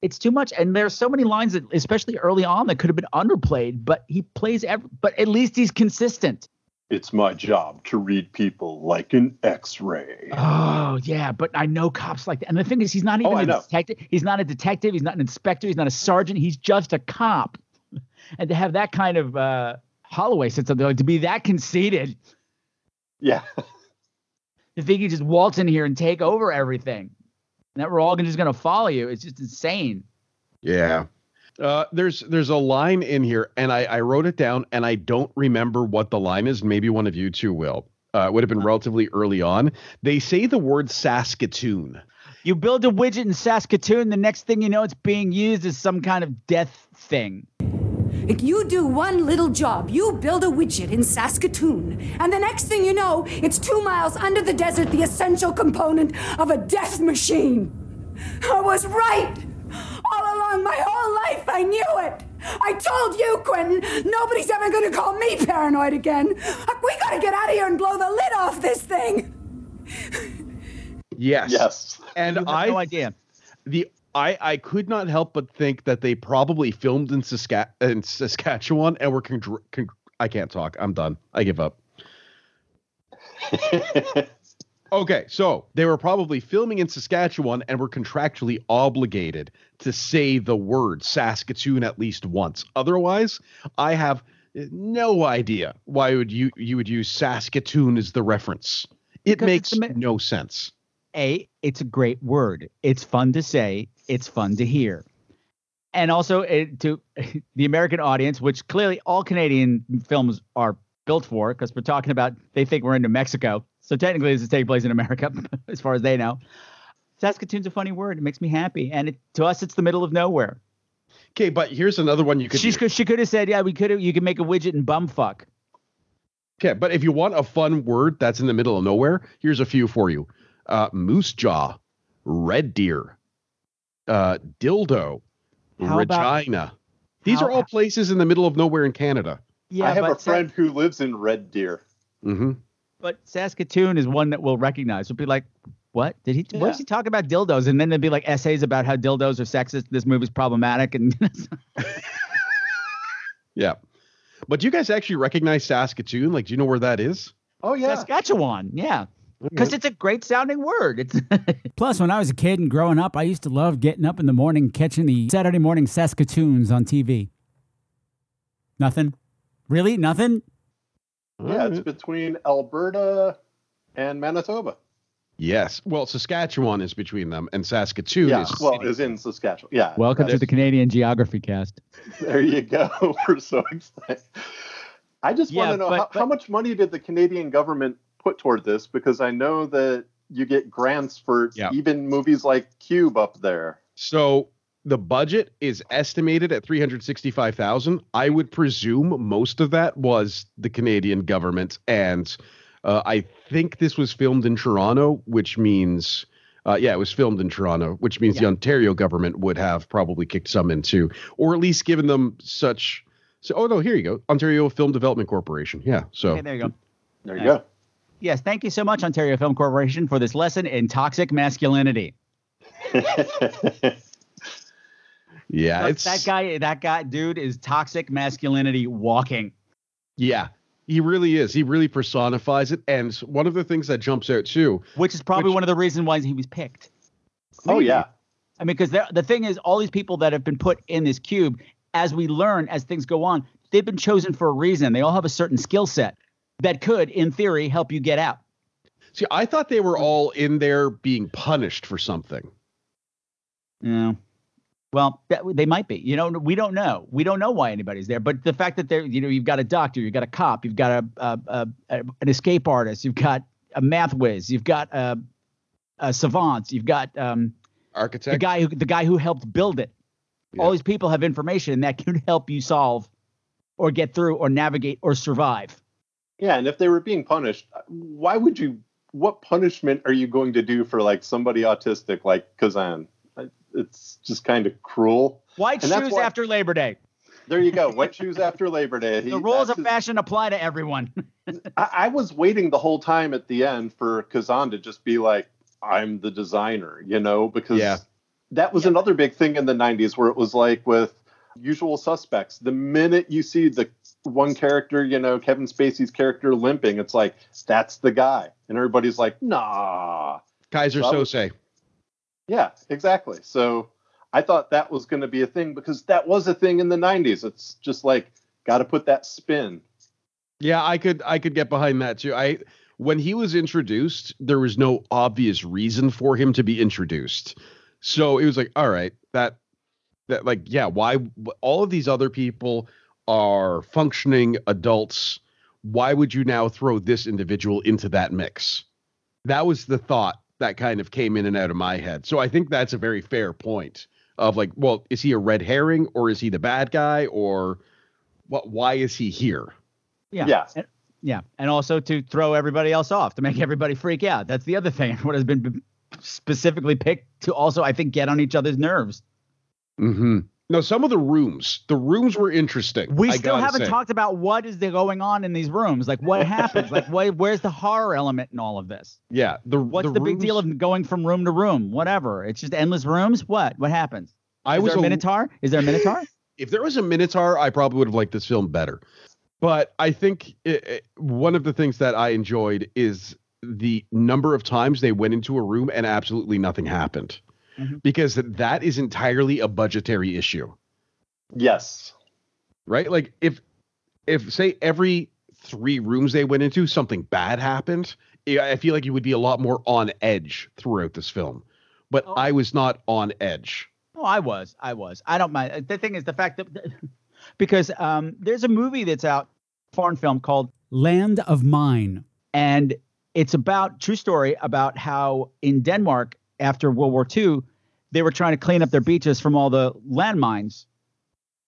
It's too much, and there's so many lines that, especially early on, that could have been underplayed. But he plays every. But at least he's consistent. It's my job to read people like an X-ray. Oh yeah, but I know cops like that. And the thing is, he's not even Oh, I a know. detective. He's not a detective. He's not an inspector. He's not a sergeant. He's just a cop. And to have that kind of uh, Holloway said something like to be that conceited, Yeah. to think you just waltz in here and take over everything, and that we're all just gonna follow you, it's just insane. Yeah. Uh, there's there's a line in here, and I, I wrote it down, and I don't remember what the line is. Maybe one of you two will. Uh, it would have been relatively early on. They say the word Saskatoon. You build a widget in Saskatoon, the next thing you know, it's being used as some kind of death thing. If you do one little job. You build a widget in Saskatoon. And the next thing you know, it's two miles under the desert, the essential component of a death machine. I was right. All along my whole life, I knew it. I told you, Quentin, nobody's ever going to call me paranoid again. We got to get out of here and blow the lid off this thing. Yes. Yes. And I no idea. the I I could not help but think that they probably filmed in Saska- in Saskatchewan and were con- con- I can't talk. I'm done. I give up. Okay, so they were probably filming in Saskatchewan and were contractually obligated to say the word Saskatoon at least once. Otherwise, I have no idea why would you you would use Saskatoon as the reference. It Because makes ma- no sense. A, it's a great word. It's fun to say. It's fun to hear. And also it, to the American audience, which clearly all Canadian films are built for, because we're talking about they think we're in New Mexico. So technically, this is taking place in America, as far as they know. Saskatoon's a funny word. It makes me happy, and it, to us, it's the middle of nowhere. Okay, but here's another one you could She's, she could have said, "Yeah, we could have. You can make a widget in bumfuck." Okay, but if you want a fun word that's in the middle of nowhere, here's a few for you. Uh, moose jaw, red deer, uh, dildo, How about- Regina. These how- are all places in the middle of nowhere in Canada. Yeah, I have a but Sa- friend who lives in Red Deer. Mm-hmm. But Saskatoon is one that we'll recognize. We'll be like, what did he? What Yeah. is he talking about dildos? And then there'd be like essays about how dildos are sexist. This movie's problematic, and Yeah. But do you guys actually recognize Saskatoon? Like, do you know where that is? Oh yeah. Saskatchewan, yeah, because it's a great sounding word. It's Plus, when I was a kid and growing up, I used to love getting up in the morning, catching the Saturday morning Saskatoons on TV. Nothing? Really? Nothing? Yeah, it's between Alberta and Manitoba. Yes. Well, Saskatchewan is between them, and Saskatoon yeah, is. well, is in Saskatchewan. Yeah. welcome to the Canadian Geography Cast. There you go. We're so excited. I just Yeah, want to know but- how, how much money did the Canadian government put toward this? Because I know that you get grants for Yeah. even movies like Cube up there. So the budget is estimated at 365,000. I would presume most of that was the Canadian government and Uh, I think this was filmed in Toronto, which means. Uh, yeah, it was filmed in Toronto, which means the Ontario government would have probably kicked some in too, or at least given them such. So, oh no, here you go, Ontario Film Development Corporation. Yeah, so Okay, there you go. There you go. Yes, thank you so much, Ontario Film Corporation, for this lesson in toxic masculinity. yeah, Look, it's that guy, that guy, dude, is toxic masculinity walking. Yeah, he really is. He really personifies it. And one of the things that jumps out too, which is probably one of the reasons why he was picked. Oh yeah. I mean, because the thing is, all these people that have been put in this cube, as we learn, as things go on, they've been chosen for a reason. They all have a certain skill set that could, in theory, help you get out. See, I thought they were all in there being punished for something. Yeah. Well, that, they might be. You know, we don't know. We don't know why anybody's there. But the fact that they're, you know, you've got a doctor, you've got a cop, you've got a, a, a, a an escape artist, you've got a math whiz, you've got a, a savant, you've got um, architect, the guy who the guy who helped build it. All these people have information that can help you solve, or get through, or navigate, or survive. Yeah, and if they were being punished, why would you? What punishment are you going to do for like somebody autistic like Kazan? It's just kind of cruel. White And shoes why- after Labor Day. There you go. White shoes after Labor Day. He- The rules of fashion apply to everyone. I, I was waiting the whole time at the end for Kazan to just be like, I'm the designer, you know, because Yeah. that was another big thing in the 90s where it was like with usual suspects. The minute you see the one character, you know, Kevin Spacey's character limping, it's like, that's the guy. And everybody's like, nah. Kaiser So Sose. Yeah, exactly. So I thought that was going to be a thing because that was a thing in the 90s. It's just like, got to put that spin. Yeah, I could I could get behind that too. I when he was introduced, there was no obvious reason for him to be introduced. So it was like, all right, that that like yeah, why all of these other people are functioning adults, why would you now throw this individual into that mix? That was the thought that kind of came in and out of my head. So I think that's a very fair point of like, well, is he a red herring or is he the bad guy or what why is he here? Yeah. Yeah. And, yeah. And also to throw everybody else off, to make everybody freak out. That's the other thing. What has been specifically picked to also, I think, get on each other's nerves. Mm-hmm. No, some of the rooms, the rooms were interesting. We I still haven't say. talked about what is going on in these rooms. Like what happens? like what, where's the horror element in all of this? Yeah, the What's the the, big deal of going from room to room? Whatever. It's just endless rooms. What? What happens? I is was there a a- minotaur? Is there a minotaur? If there was a Minotaur, I probably would have liked this film better. But I think it, it- one of the things that I enjoyed is the number of times they went into a room and absolutely nothing happened, Mhm. because that is entirely a budgetary issue. Yes. right? Like if if say every three rooms they went into something bad happened, I I feel like you would be a lot more on edge throughout this film. But I was not on edge. Oh, I was. I was. I don't mind. The thing is the fact that because um, there's a movie that's out, foreign film called Land of Mine. and it's about true story about how in Denmark after World War II, they were trying to clean up their beaches from all the landmines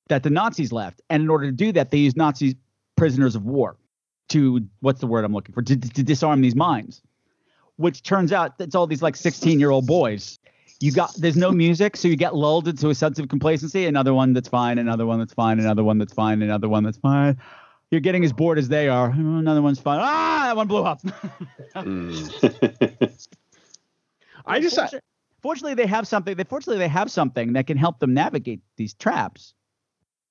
that the Nazis left, and in order to do that, they used Nazi prisoners of war to what's the word I'm looking for to, to disarm these mines. Which turns out it's all these like 16 year old boys. You got there's no music, so you get lulled into a sense of complacency. Another one that's fine, another one that's fine, another one that's fine, another one that's fine. You're getting as bored as they are. Another one's fine. Ah, that one blew up. I just fortunately, fortunately they have something. They fortunately they have something that can help them navigate these traps,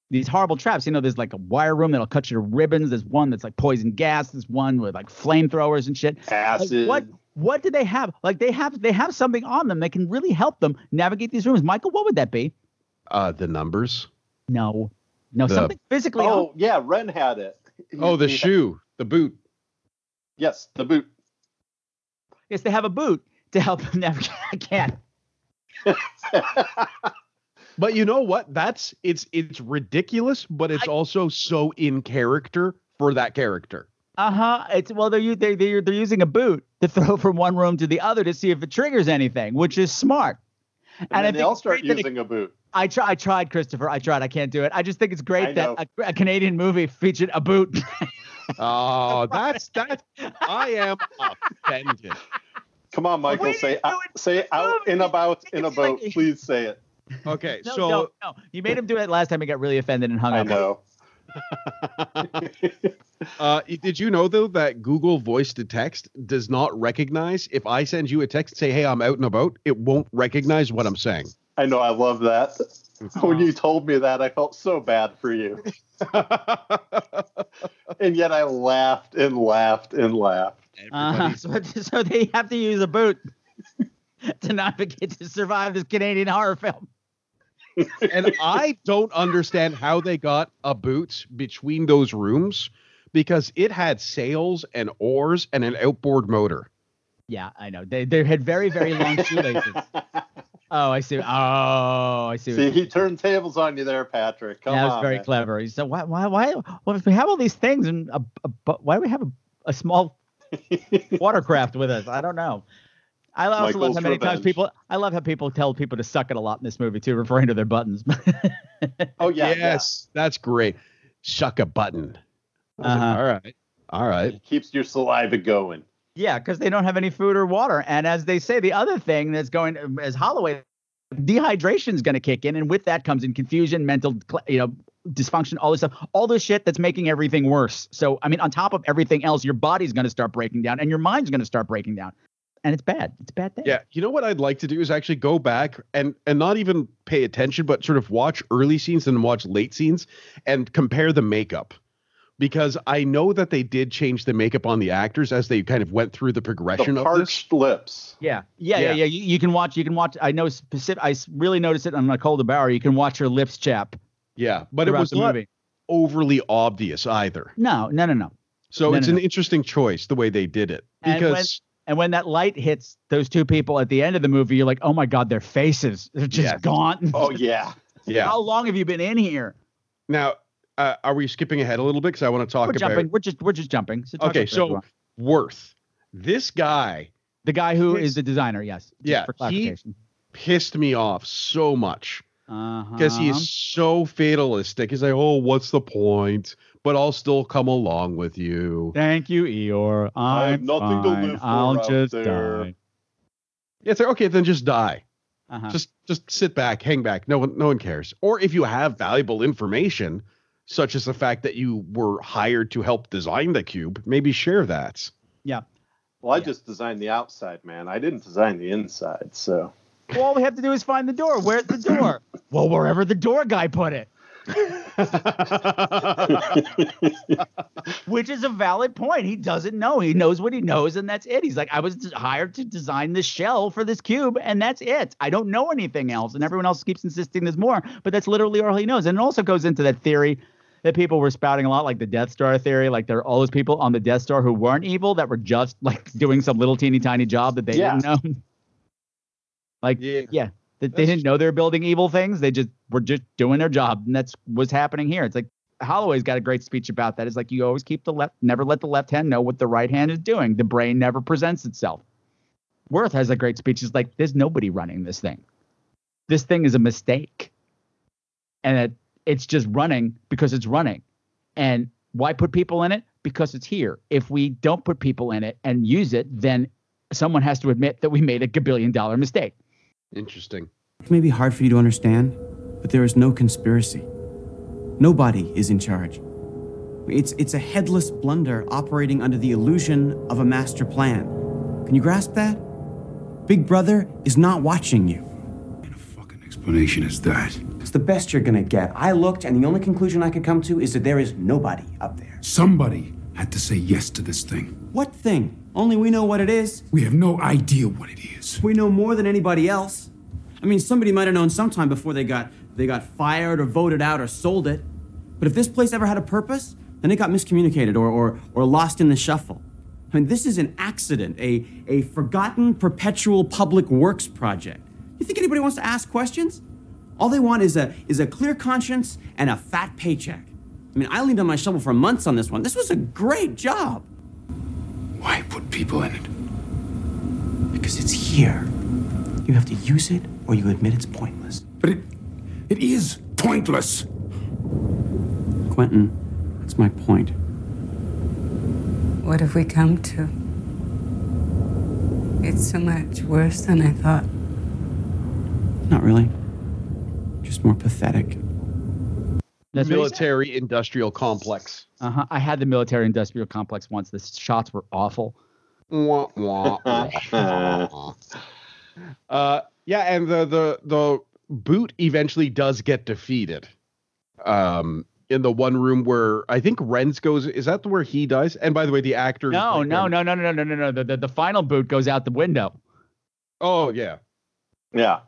these horrible traps. You know, there's like a wire room that'll cut you to ribbons. There's one that's like poison gas. There's one with like flamethrowers and shit. Like, Acid. what what do they have? Like they have they have something on them that can really help them navigate these rooms. Michael, what would that be? Uh the numbers. No, no, The- something physically. Oh, on- yeah. Ren had it. He- Oh, the he had- shoe, the boot. yes, the boot. yes, they have a boot to help them navigate. I can't. But you know what? That's it's it's ridiculous, but it's also so in character for that character. Uh huh. It's well, they're u- they they're they're using a boot to throw from one room to the other to see if it triggers anything, which is smart. And, I then they think all start great it- using a boot. I try, I tried, Christopher. I tried. I can't do it. I just think it's great that a, a Canadian movie featured a boot. Oh, that's that. I am offended. Come on, Michael. Wait, say do it. say out and about in a boat. Please say it. Okay, No, so no, no. You made him do it last time. He got really offended and hung I up. know. uh, did you know though that Google Voice to Text does not recognize if I send you a text say, "Hey, I'm out and about," it won't recognize what I'm saying. I know. I love that. When you told me that, I felt so bad for you. and yet I laughed and laughed and laughed. Uh-huh. So, so they have to use a boot to navigate to survive this Canadian horror film. and I don't understand how they got a boot between those rooms because it had sails and oars and an outboard motor. Yeah, I know. They they had very very long shoelaces. Oh, I see. Oh, I see. See, he turned tables on you there, Patrick. Come yeah, that was on. very man. clever. He said, "Why, why, why? Well, if we have all these things, and a, a, but why do we have a, a small watercraft with us? I don't know." I also love how many times people. I love how people tell people to suck it a lot in this movie too, referring to their buttons. Oh yeah. yes, that's great. Shuck a button. I was like, Uh-huh. all right, all yeah. right. It keeps your saliva going. Yeah, because they don't have any food or water. And as they say, the other thing that's going, as Holloway, dehydration is going to kick in, and with that comes in confusion, mental, you know, dysfunction, all this stuff, all this shit that's making everything worse. So, I mean, on top of everything else, your body's going to start breaking down, and your mind's going to start breaking down, and it's bad. It's a bad thing. Yeah, you know what I'd like to do is actually go back and and not even pay attention, but sort of watch early scenes and watch late scenes and compare the makeup. Because I know that they did change the makeup on the actors as they kind of went through the progression The of this. parched lips. Yeah, yeah, yeah, Yeah. yeah. You, you can watch. You can watch. I know specific. I s- really noticed it on Nicole DeBoer. You can watch her lips chap. Yeah, but it was the not movie. overly obvious either. No, no, no, no. So No, it's no, an no. interesting choice the way they did it And when- because And when that light hits those two people at the end of the movie, you're like, oh my God, their faces. They're just Yes. gaunt. Oh yeah. yeah. How long have you been in here? Now, uh, are we skipping ahead a little bit because I want to talk We're about jumping. We're just we're just jumping. So talk Okay, about whatever you so. Worth, this guy the guy who His- is the designer, yes. just Yeah, For he- pissed me off so much Uh-huh. because he's so fatalistic. He's like, "Oh, what's the point? But I'll still come along with you." Thank you, Eeyore. I'm I have nothing to fine. live for I'll out just there. die. It's like, okay, then just die. Uh-huh. Just just sit back, hang back. No one no one cares. Or if you have valuable information, such as the fact that you were hired to help design the cube, maybe share that. yeah. Well, I just designed the outside, man. I didn't design the inside, so. Well, all we have to do is find the door. Where's the door? well, wherever the door guy put it. Which is a valid point. He doesn't know. He knows what he knows, and that's it. He's like, I was hired to design this shell for this cube, and that's it. I don't know anything else. And everyone else keeps insisting there's more, but that's literally all he knows. And it also goes into that theory that people were spouting a lot, like the Death Star theory. Like there are all those people on the Death Star who weren't evil, that were just like doing some little teeny tiny job that they Yeah. didn't know. like, Yeah. yeah, that they didn't know they were building evil things. They just were just doing their job, and that's what's happening here. It's like Holloway's got a great speech about that. It's like you always keep the left, never let the left hand know what the right hand is doing. The brain never presents itself. Worth has a great speech. It's like there's nobody running this thing. This thing is a mistake, and it, it's just running because it's running. And why put people in it? Because it's here. If we don't put people in it and use it, then someone has to admit that we made a billion dollar mistake. Interesting. It may be hard for you to understand, but there is no conspiracy. Nobody is in charge. It's, it's a headless blunder operating under the illusion of a master plan. Can you grasp that? Big Brother is not watching you. Explanation is that. It's the best you're gonna get. I looked, and the only conclusion I could come to is that there is nobody up there. Somebody had to say yes to this thing. What thing? Only we know what it is. We have no idea what it is. We know more than anybody else. I mean, somebody might have known sometime before they got they got fired or voted out or sold it. But if this place ever had a purpose, then it got miscommunicated or or, or lost in the shuffle. I mean, this is an accident, a, a forgotten perpetual public works project. You think anybody wants to ask questions? All they want is a is a clear conscience and a fat paycheck. I mean, I leaned on my shovel for months on this one. This was a great job. Why put people in it? Because it's here. You have to use it or you admit it's pointless. But it it is pointless. Quentin, that's my point. What have we come to? It's so much worse than I thought. Not really. Just more pathetic. That's military industrial complex. Uh huh. I had the military industrial complex once. The shots were awful. Wah, wah, wah. uh, yeah, and the the the boot eventually does get defeated. Um, in the one room where I think Rennes goes. Is that where he dies? And by the way, the actor. No, no, no, no, no, no, no, no. The, the the final boot goes out the window. Oh yeah, yeah.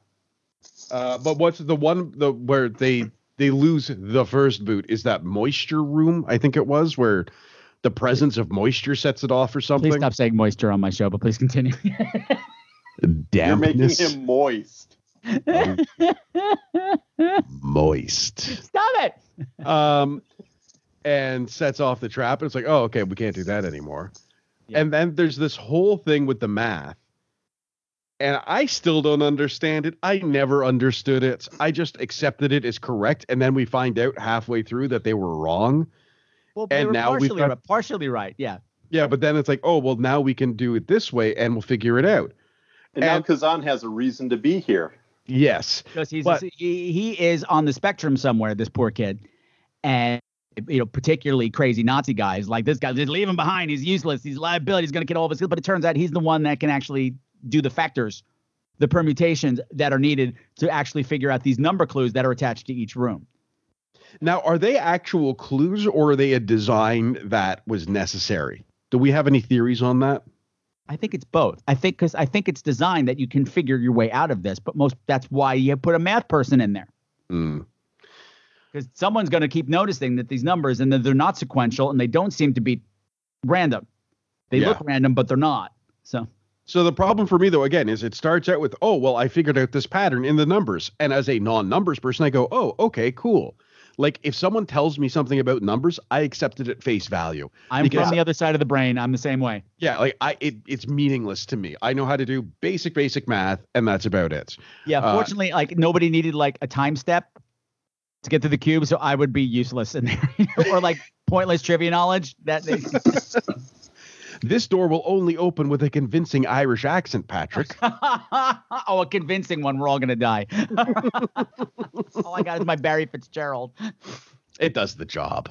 Uh, but what's the one the where they they lose the first boot is that moisture room? I think it was where the presence of moisture sets it off or something. Please stop saying moisture on my show, but please continue. You're making him moist. moist. Stop it. um, and sets off the trap. And it's like, oh, okay, we can't do that anymore. And then there's this whole thing with the math. And I still don't understand it. I never understood it. I just accepted it as correct. And then we find out halfway through that they were wrong. Well, they and were now we've partially got right, partially right. Yeah. yeah, but then it's like, oh well, now we can do it this way, and we'll figure it out. And, now Kazan has a reason to be here. Yes, because he's But- he, he is on the spectrum somewhere. This poor kid, and you know, particularly crazy Nazi guys like this guy. Just leave him behind. He's useless. He's a liability. He's going to get all of his. But it turns out he's the one that can actually do the factors, the permutations that are needed to actually figure out these number clues that are attached to each room. Now, are they actual clues or are they a design that was necessary? Do we have any theories on that? I think it's both. I think because I think it's designed that you can figure your way out of this, but most that's why you put a math person in there. Mm. because someone's going to keep noticing that these numbers and that they're not sequential and they don't seem to be random. They Yeah. look random, but they're not. So So the problem for me though, again, is it starts out with, oh, well, I figured out this pattern in the numbers. And as a non-numbers person, I go, oh, okay, cool. Like if someone tells me something about numbers, I accept it at face value. I'm from the other side of the brain. I'm the same way. Yeah, like I it, it's meaningless to me. I know how to do basic, basic math, and that's about it. Yeah. Uh, Fortunately, like nobody needed like a time step to get to the cube, so I would be useless in there, or like pointless trivia knowledge. That this door will only open with a convincing Irish accent, Patrick. oh, a convincing one. We're all gonna die. all I got is my Barry Fitzgerald. it does the job.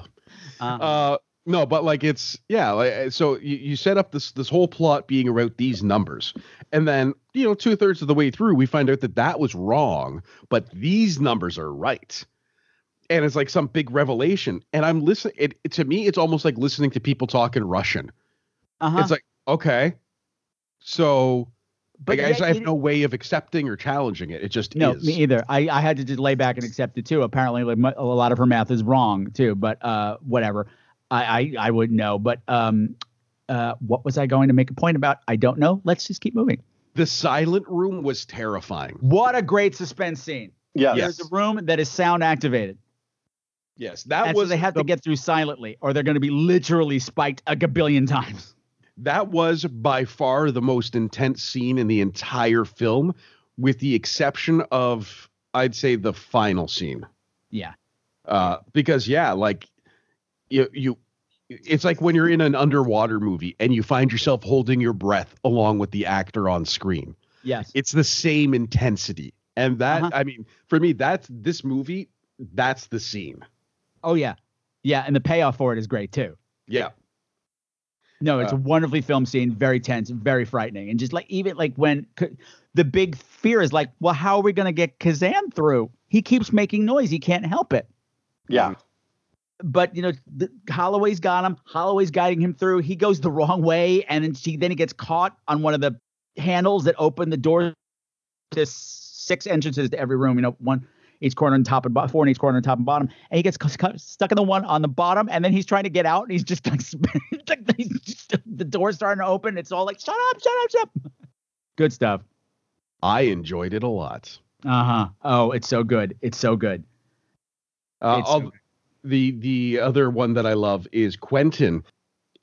Uh-huh. Uh, no, but like it's yeah. Like, so you, you set up this this whole plot being about these numbers, and then you know two thirds of the way through, we find out that that was wrong, but these numbers are right. And it's like some big revelation. And I'm listening. It- to me, it's almost like listening to people talk in Russian. Uh-huh. It's like okay, so. But But I, yet I have no way of accepting or challenging it. It just No, is. me either. I, I had to just lay back and accept it too. Apparently, like mu- a lot of her math is wrong too. But uh, whatever. I, I I wouldn't know. But um, uh, what was I going to make a point about? I don't know. Let's just keep moving. The silent room was terrifying. What a great suspense scene. Yes. There's a room that is sound activated. Yes, that and was so they have the- to get through silently, or they're going to be literally spiked a gabillion times. That was by far the most intense scene in the entire film, with the exception of, I'd say, the final scene. Yeah. Uh, because yeah, like you you, it's like when you're in an underwater movie and you find yourself holding your breath along with the actor on screen. Yes. It's the same intensity, and that Uh-huh. I mean, for me, that's this movie. That's the scene. Oh yeah, yeah, and the payoff for it is great too. Yeah. No, it's Uh, a wonderfully filmed scene, very tense, very frightening, and just like even like when K- the big fear is like, well, how are we gonna get Kazan through? He keeps making noise, he can't help it. Yeah. But you know, the, Holloway's got him. Holloway's guiding him through. He goes the wrong way, and then she then he gets caught on one of the handles that open the door to six entrances to every room. You know, one each corner and top and bottom, four in each corner and top and bottom. And he gets cu- cu- stuck in the one on the bottom, and then he's trying to get out, and he's just like, he's just, the door's starting to open. It's all like, shut up, shut up, shut up. Good stuff. I enjoyed it a lot. Uh huh. Oh, it's so good. It's so good. Uh, It's I'll- the the other one that I love is Quentin.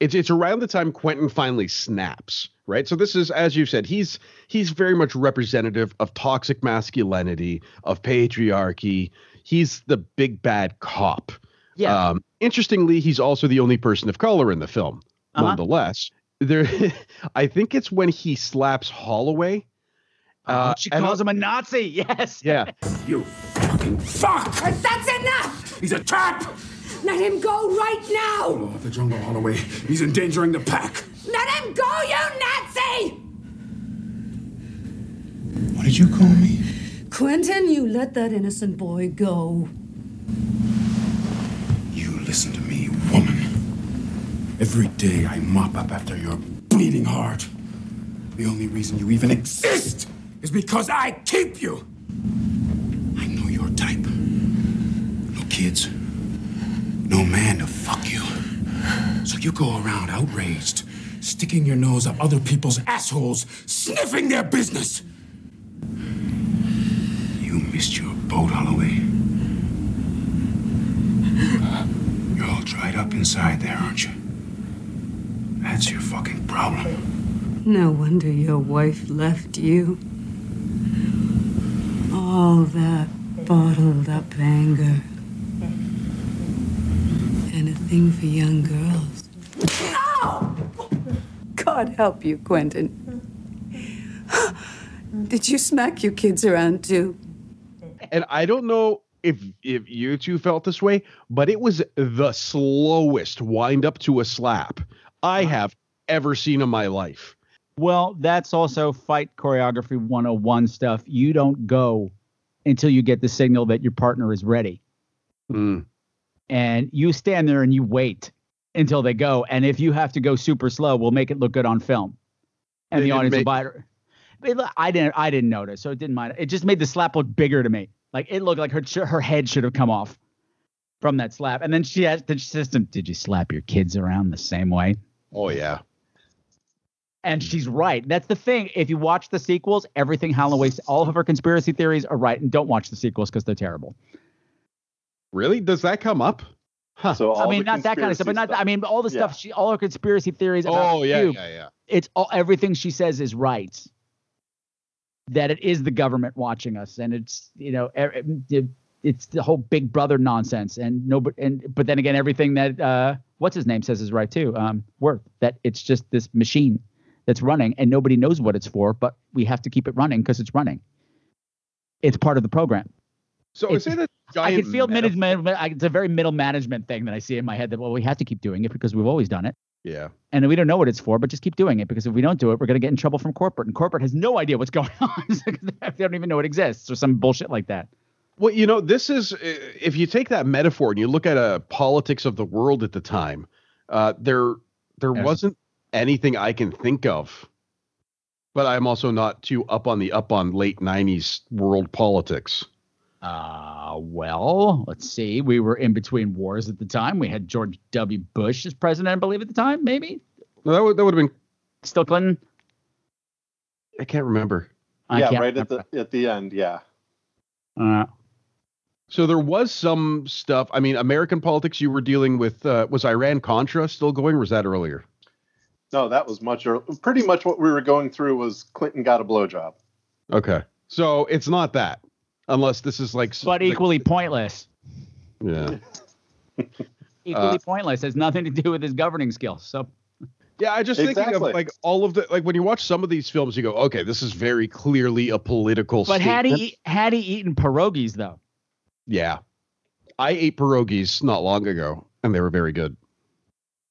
It's it's around the time Quentin finally snaps, right? So this is, as you said, he's he's very much representative of toxic masculinity, of patriarchy. He's the big bad cop. Yeah. Um, interestingly, he's also the only person of color in the film. Uh-huh. nonetheless. There, I think it's when he slaps Holloway. Uh, she and- calls him a Nazi. Yes. Yeah. You fucking fuck! That's enough! He's a trap! Let him go right now! Oh, the jungle Holloway. He's endangering the pack. Let him go, you Nazi! What did you call me? Quentin, you let that innocent boy go. You listen to me, woman. Every day I mop up after your bleeding heart. The only reason you even exist is because I keep you. I know your type. No kids. No man to fuck you. So you go around outraged, sticking your nose up other people's assholes, sniffing their business. You missed your boat, Holloway. You're all dried up inside there, aren't you? That's your fucking problem. No wonder your wife left you. All that bottled up anger. And thing for young girls. God help you, Quentin. Did you smack your kids around too? And I don't know if if you two felt this way, but it was the slowest wind up to a slap I have ever seen in my life. Well, that's also fight choreography 101 stuff. You don't go until you get the signal that your partner is ready. Mm. And you stand there and you wait until they go. And if you have to go super slow, we'll make it look good on film. And It- the audience will buy it. I didn't I didn't notice, so it didn't mind. It just made the slap look bigger to me. Like it looked like her her head should have come off from that slap. And then she asked the system, "Did you slap your kids around the same way?" Oh yeah. And she's right. That's the thing. If you watch the sequels, everything Holloway, all of her conspiracy theories are right. And don't watch the sequels because they're terrible. Really? Does that come up? Huh. So I mean, not that kind of stuff, but not. I mean, all the stuff. Yeah. She, all her conspiracy theories. About Oh yeah, Cube, yeah, yeah. It's all everything she says is right. That it is the government watching us, and it's you know, it- it's the whole Big Brother nonsense, and no, but and but then again, everything that uh, what's his name says is right too. Um, Worth that it's just this machine that's running, and nobody knows what it's for, but we have to keep it running because it's running. It's part of the program. So It's- is it a I can feel management. It's a very middle management thing that I see in my head that well, we have to keep doing it because we've always done it, Yeah. and we don't know what it's for, but just keep doing it because if we don't do it, we're going to get in trouble from corporate, and corporate has no idea what's going on. they don't even know it exists or some bullshit like that. Well, you know, this is uh, if you take that metaphor and you look at a politics of the world at the time, uh, there there wasn't anything I can think of. But I'm also not too up on the up on late '90s world politics. Uh, well, let's see. We were in between wars at the time. We had George W. Bush as president, I believe, at the time. Maybe No, that would that would have been. still Clinton. I can't remember. I yeah, can't right at the at the end. Yeah. Uh, So there was some stuff. I mean, American politics. You were dealing with uh, was Iran Contra still going, or was that earlier? No, that was much early. Pretty much what we were going through was Clinton got a blowjob. Okay, so it's not that, unless this is like. s- but like- equally pointless. yeah. Equally Uh, pointless. Has nothing to do with his governing skills. So Yeah, I just thinking of like all of the like when you watch some of these films, you go, okay, this is very clearly a political. But had he had he eaten pierogies though? Yeah, I ate pierogies not long ago, and they were very good.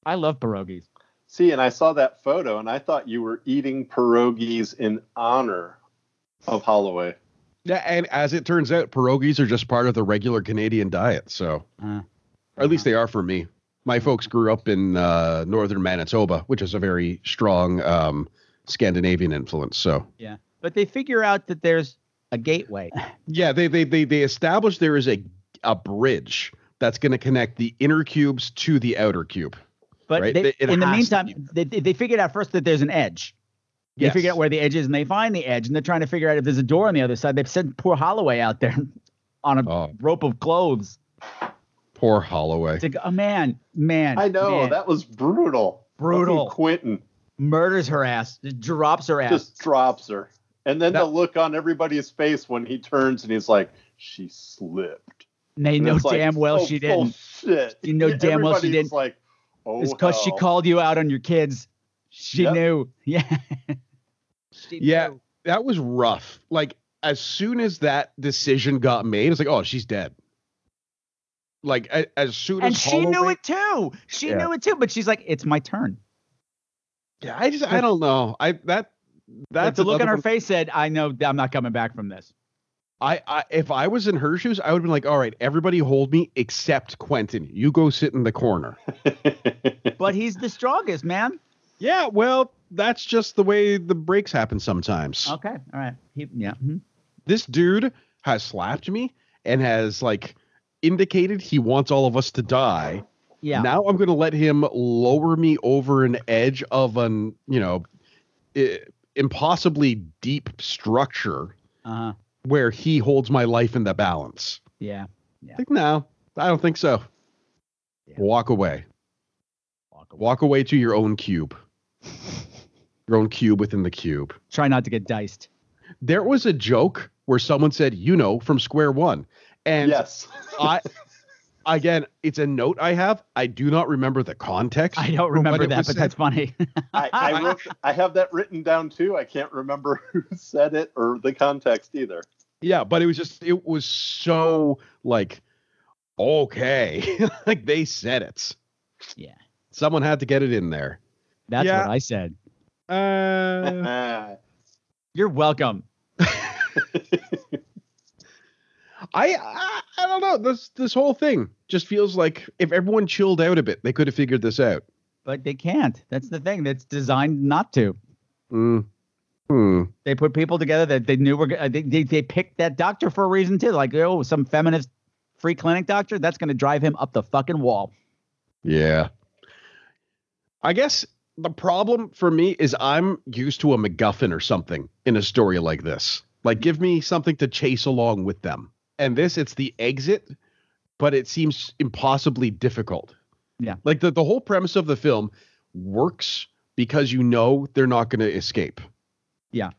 I love pierogies. See, and I saw that photo, and I thought you were eating pierogies in honor of Holloway. Yeah, and as it turns out, pierogies are just part of the regular Canadian diet. So, Uh, or at least they are for me. My folks grew up in uh, northern Manitoba, which is a very strong um, Scandinavian influence. So, yeah, but they figure out that there's a gateway. yeah, they they they they established there is a a bridge that's going to connect the inner cubes to the outer cube. But Right? they, in the meantime, they they figured out first that there's an edge. They Yes. figure out where the edge is, and they find the edge, and they're trying to figure out if there's a door on the other side. They've sent poor Holloway out there on a Oh. rope of clothes. Poor Holloway. To go, oh, man, man, I know man, that was brutal. Brutal. Fucking Quentin murders her ass, just drops her ass. just drops her, and then That- the look on everybody's face when he turns and he's like, "She slipped." and they And know it's like, damn well oh, she didn't. Bullshit. You know damn well she didn't. Like, Oh, it's because she called you out on your kids. She Yep. knew. Yeah. She Yeah, that was rough. Like as soon as that decision got made, it's like, oh, she's dead. Like a, as soon And as she knew it too. She Yeah. knew it too. But she's like, it's my turn. Yeah, I just I don't know. I that that's the look on her one- face said, I know I'm not coming back from this. I, I if I was in her shoes, I would have been like, all right, everybody hold me except Quentin. You go sit in the corner. But he's the strongest, man. Yeah, well, that's just the way the breaks happen sometimes. Okay. All right. He, yeah. mhm. This dude has slapped me and has like indicated he wants all of us to die. Yeah. Now I'm going to let him lower me over an edge of an, you know, i- impossibly deep structure Uh-huh. where he holds my life in the balance. Yeah. I think no, I don't think so. Walk away. Walk away. to your own cube. Your own cube within the cube. Try not to get diced. There was a joke where someone said, "You know, from Square One," and yes, I. Again, it's a note I have. I do not remember the context. I don't remember that, but said. that's funny. I, I wrote, I have that written down too. I can't remember who said it or the context either. Yeah, but it was just it was so like okay, like they said it. Yeah. Someone had to get it in there. That's Yeah. what I said. Uh, You're welcome. I, I I don't know. This this whole thing just feels like if everyone chilled out a bit, they could have figured this out. But they can't. That's the thing. That's designed not to. Mm. Hmm. They put people together that they knew were. go- uh, They, they they picked that doctor for a reason too. Like oh, some feminist free clinic doctor. That's going to drive him up the fucking wall. Yeah. I guess the problem for me is I'm used to a MacGuffin or something in a story like this. Like, give me something to chase along with them. And this, it's the exit, but it seems impossibly difficult. Yeah. Like the, the whole premise of the film works because you know they're not going to escape. Yeah.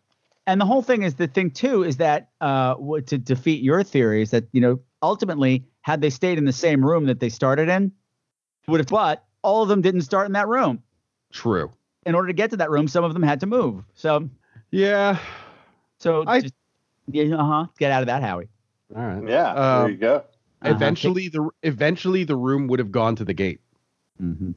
And the whole thing is the thing too is that uh to defeat your theory is that you know ultimately had they stayed in the same room that they started in, would have but all of them didn't start in that room. True. In order to get to that room, some of them had to move. So Yeah. so just, yeah, uh huh. Get out of that, Howie. All right. Yeah, Um, there you go. Uh-huh. Eventually, the eventually the room would have gone to the gate. Mm-hmm.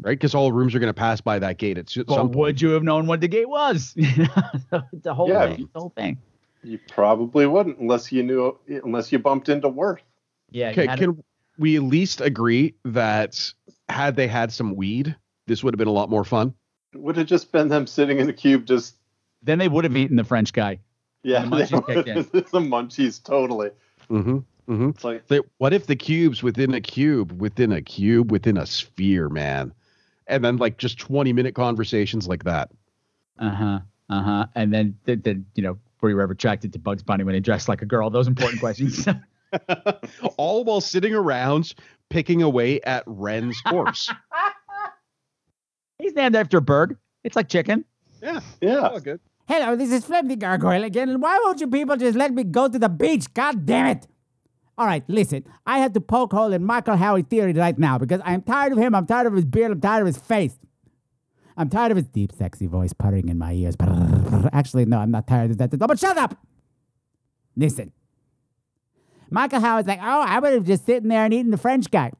Right, because all rooms are going to pass by that gate at s- Well, some point. would you have known what the gate was? the whole Yeah. thing. The whole thing. You probably wouldn't unless you knew unless you bumped into Worth. Yeah. Okay, can we at least agree that had they had some weed, this would have been a lot more fun? It would have just been them sitting in the cube, just Then they would have eaten the French guy. yeah, The munchies kicked in. the munchies totally. Mm-hmm. Mm-hmm. It's like They- what if the cubes within a cube, within a cube, within a sphere, man? And then like just 20 minute conversations like that. Uh huh. Uh huh. And then the, the you know were you ever attracted to Bugs Bunny when he dressed like a girl? Those important questions. All while sitting around picking away at Rennes's corpse. He's named after a bird. It's like chicken. yeah. yeah. Oh, good. Hello, this is Flem the Gargoyle again, and why won't you people just let me go to the beach? God damn it! All right, listen, I have to poke hole in Michael Howie theory right now because I'm tired of him, I'm tired of his beard, I'm tired of his face. I'm tired of his deep, sexy voice purring in my ears. Actually, no, I'm not tired of that. But shut up! Listen. Michael Howie's like, oh, I would have just sitting there and eating the French guy.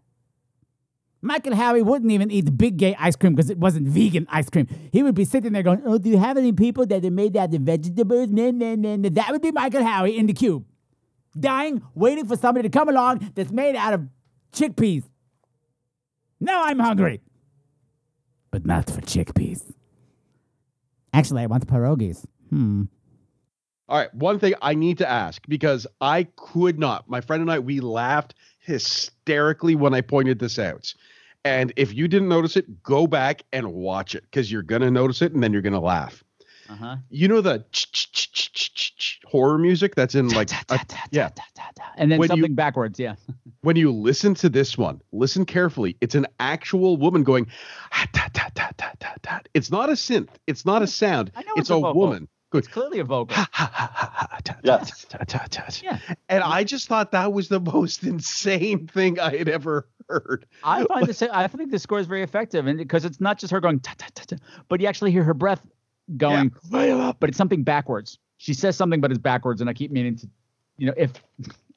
Michael Howie wouldn't even eat the big gay ice cream because it wasn't vegan ice cream. He would be sitting there going, Oh, do you have any people that are made out of vegetables? Nah, nah, nah, nah. That would be Michael Howie in the cube. Dying, waiting for somebody to come along that's made out of chickpeas. Now I'm hungry. But not for chickpeas. Actually, I want pierogies. Hmm. All right, one thing I need to ask because I could not. My friend and I we laughed hysterically when I pointed this out. And if you didn't notice it, go back and watch it because you're gonna notice it and then you're gonna laugh. Uh huh. You know the horror music that's in like a- yeah. And then When something you- backwards. Yeah. When you listen to this one, listen carefully. It's an actual woman going. "Ah, ta, ta, ta, ta, ta, ta." It's not a synth. It's not a sound. I know it's, it's a a, woman. Good. It's clearly a vocal. Yes. Yeah. And I just thought that was the most insane thing I had ever heard. I find this. I think the score is very effective, and because it's not just her going, but you actually hear her breath going, but it's something backwards. She says something, but it's backwards, and I keep meaning to, you know, if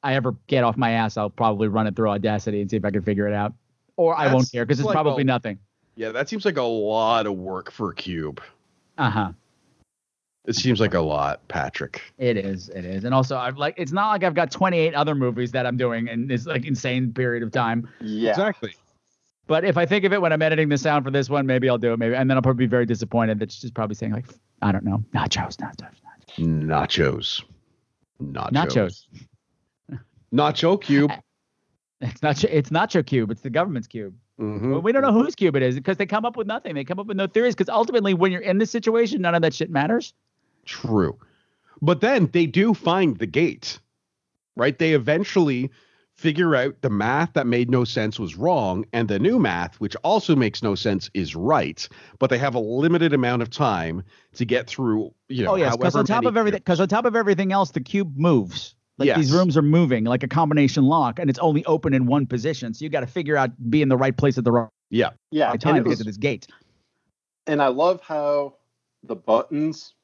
I ever get off my ass, I'll probably run it through Audacity and see if I can figure it out, or I won't care because it's probably nothing. Yeah, that seems like a lot of work for Cube. Uh huh. It seems like a lot, Patrick. It is. It is. And also, I've like, it's not like I've got 28 other movies that I'm doing in this like insane period of time. Yeah. Exactly. But if I think of it when I'm editing the sound for this one, maybe I'll do it. Maybe, and then I'll probably be very disappointed that she's probably saying like, I don't know, nachos, nachos, Nachos. Nachos. nachos. Nacho Cube. It's not. It's nacho cube. It's the government's cube. Mhm. Well, we don't know whose cube it is because they come up with nothing. They come up with no theories because ultimately, when you're in this situation, none of that shit matters. True. But then they do find the gate, right? They eventually figure out the math that made no sense was wrong and the new math, which also makes no sense, is right. But they have a limited amount of time to get through, you know, oh yes, because on top of everything, because on top of everything else, the cube moves. Like these rooms are moving like a combination lock, and it's only open in one position. So you got to figure out be in the right place at the right Yeah. Yeah. right and time it to get to this gate. and I love how the buttons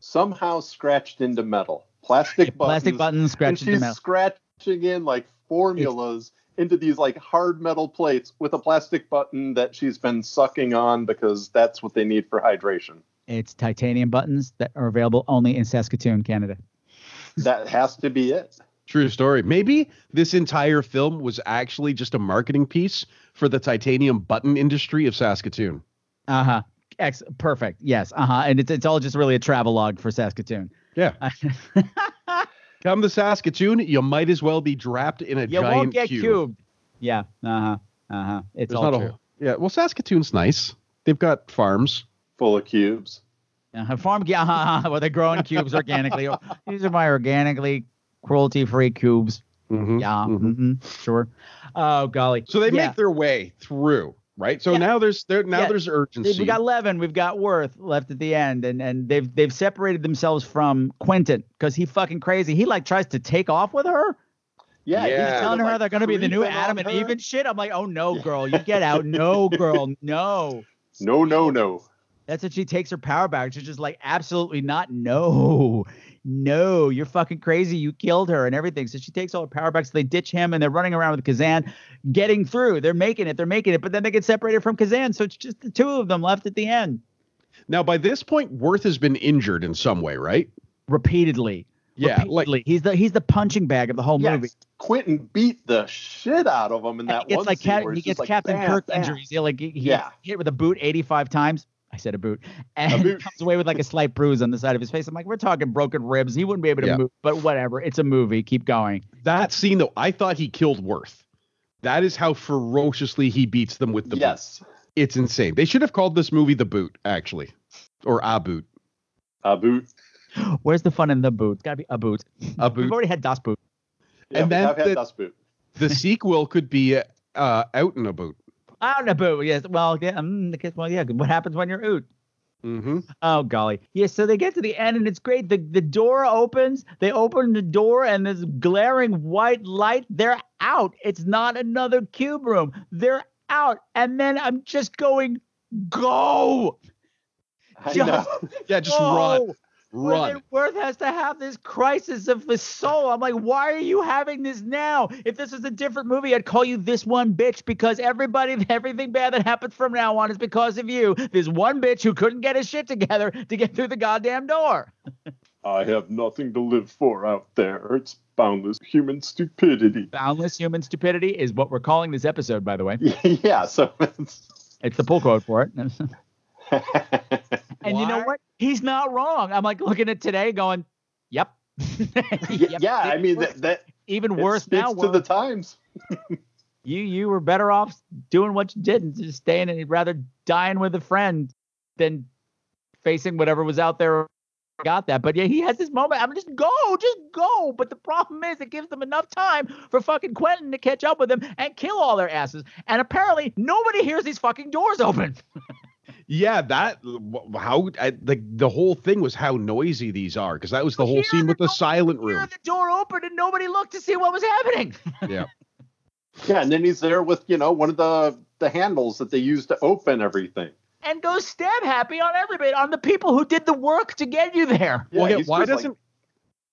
somehow scratched into metal. Plastic buttons. Plastic buttons scratched and into she's metal. scratching in like formulas into these like hard metal plates with a plastic button that she's been sucking on because that's what they need for hydration. It's titanium buttons that are available only in Saskatoon, Canada. That has to be it. True story. Maybe this entire film was actually just a marketing piece for the titanium button industry of Saskatoon. Uh huh. Ex- perfect. Yes. Uh huh. And it's it's all just really a travelogue for Saskatoon. Yeah. Come to Saskatoon, you might as well be trapped in a You giant won't get cube. cubed. Yeah. Uh huh. Uh huh. It's There's all not true. a yeah. Well, Saskatoon's nice. They've got farms. Full of cubes. Uh, farm, yeah, uh-huh, well, they're growing cubes organically. These are my organically cruelty-free cubes. Mhm, Yeah, mhm. mhm, sure. Oh golly. So they Yeah. make their way through, right? So Yeah. now there's there now Yeah. there's urgency. We got Leaven, we've got Worth left at the end, and and they've they've separated themselves from Quentin because he fucking crazy. He like tries to take off with her. Yeah, He's Yeah. telling her like, they're gonna be the new Adam and her. Eve and shit. I'm like, oh no, girl, you get out. No, girl, no. No, no, no. That's when she takes her power back. She's just like, absolutely not. No, no, you're fucking crazy. You killed her and everything. So she takes all her power back. So they ditch him and they're running around with Kazan, getting through. They're making it. They're making it. But then they get separated from Kazan. So it's just the two of them left at the end. now by this point, Worth has been injured in some way, right? Repeatedly. Yeah, like Repeatedly. he's the he's the punching bag of the whole Yes, movie. Quentin beat the shit out of him in that he gets one like scene Cap- where he gets just like, Captain bam, Kirk bam. injuries. He like he, he Yeah. hit with a boot 85 times. I said a boot, and boot. comes away with like a slight bruise on the side of his face. I'm like, we're talking broken ribs. He wouldn't be able to Yeah. move, but whatever. It's a movie. Keep going. that scene though. I thought he killed Worth. That is how ferociously he beats them with the boot. Yes. It's insane. They should have called this movie The Boot, actually, or A Boot. A boot. Where's the fun in the boot? It's gotta be a boot. A boot. We've already had Das Boot. Yeah, And we then have had the- Das Boot. The sequel could be uh, Out in a Boot. Out in a boot. Yes. Well, yeah. Um, well, yeah. What happens when you're oot? Mm-hmm. Oh golly. Yeah, so they get to the end and it's great. The the door opens, they open the door and this glaring white light, they're out. It's not another cube room. They're out. And then I'm just going, go. I Just know. Yeah, just go. run. When Run. Worth has to have this crisis of the soul. I'm like, why are you having this now? If this was a different movie, I'd call you this one bitch because everybody, everything bad that happens from now on is because of you. This one bitch who couldn't get his shit together to get through the goddamn door. I have nothing to live for out there. It's boundless human stupidity. Boundless human stupidity is what we're calling this episode, by the way. yeah, so it's It's the pull quote for it. And you know what? He's not wrong. I'm like looking at today going, yep. yeah, yeah, I mean that, that even worse speaks now. to the times. you you were better off doing what you did and just staying and rather dying with a friend than facing whatever was out there got that but yeah he has this moment i'm just go just go but the problem is it gives them enough time for fucking quentin to catch up with them and kill all their asses and apparently nobody hears these fucking doors open Yeah, that how I, the the whole thing was how noisy these are because that was the whole scene with the silent room. the door open and nobody looked to see what was happening Yeah. Yeah, and then he's there with you know one of the the handles that they use to open everything. And goes stab happy on everybody, on the people who did the work to get you there. well, yeah, why doesn't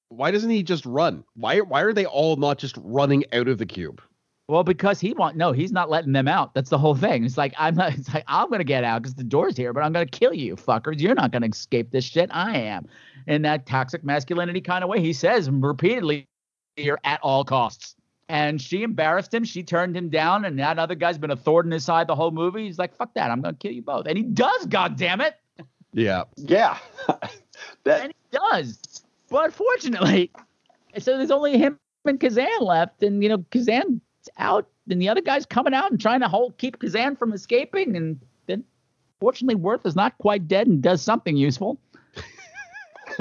why doesn't he just run? Why why are they all not just running out of the cube? Well, because he want no, he's not letting them out. That's the whole thing. It's like I'm not. It's like I'm gonna get out because the door's here, but I'm gonna kill you, fuckers. You're not gonna escape this shit. I am. In that toxic masculinity kind of way, he says repeatedly, "Here at all costs." And she embarrassed him. She turned him down, and that other guy's been a thorn in his side the whole movie. He's like, "Fuck that! I'm gonna kill you both." And he does. God damn it! Yeah. Yeah, and he does. But fortunately, so there's only him and Kazan left, and you know Kazan's out, and the other guy's coming out and trying to hold keep Kazan from escaping, and then fortunately Worth is not quite dead and does something useful.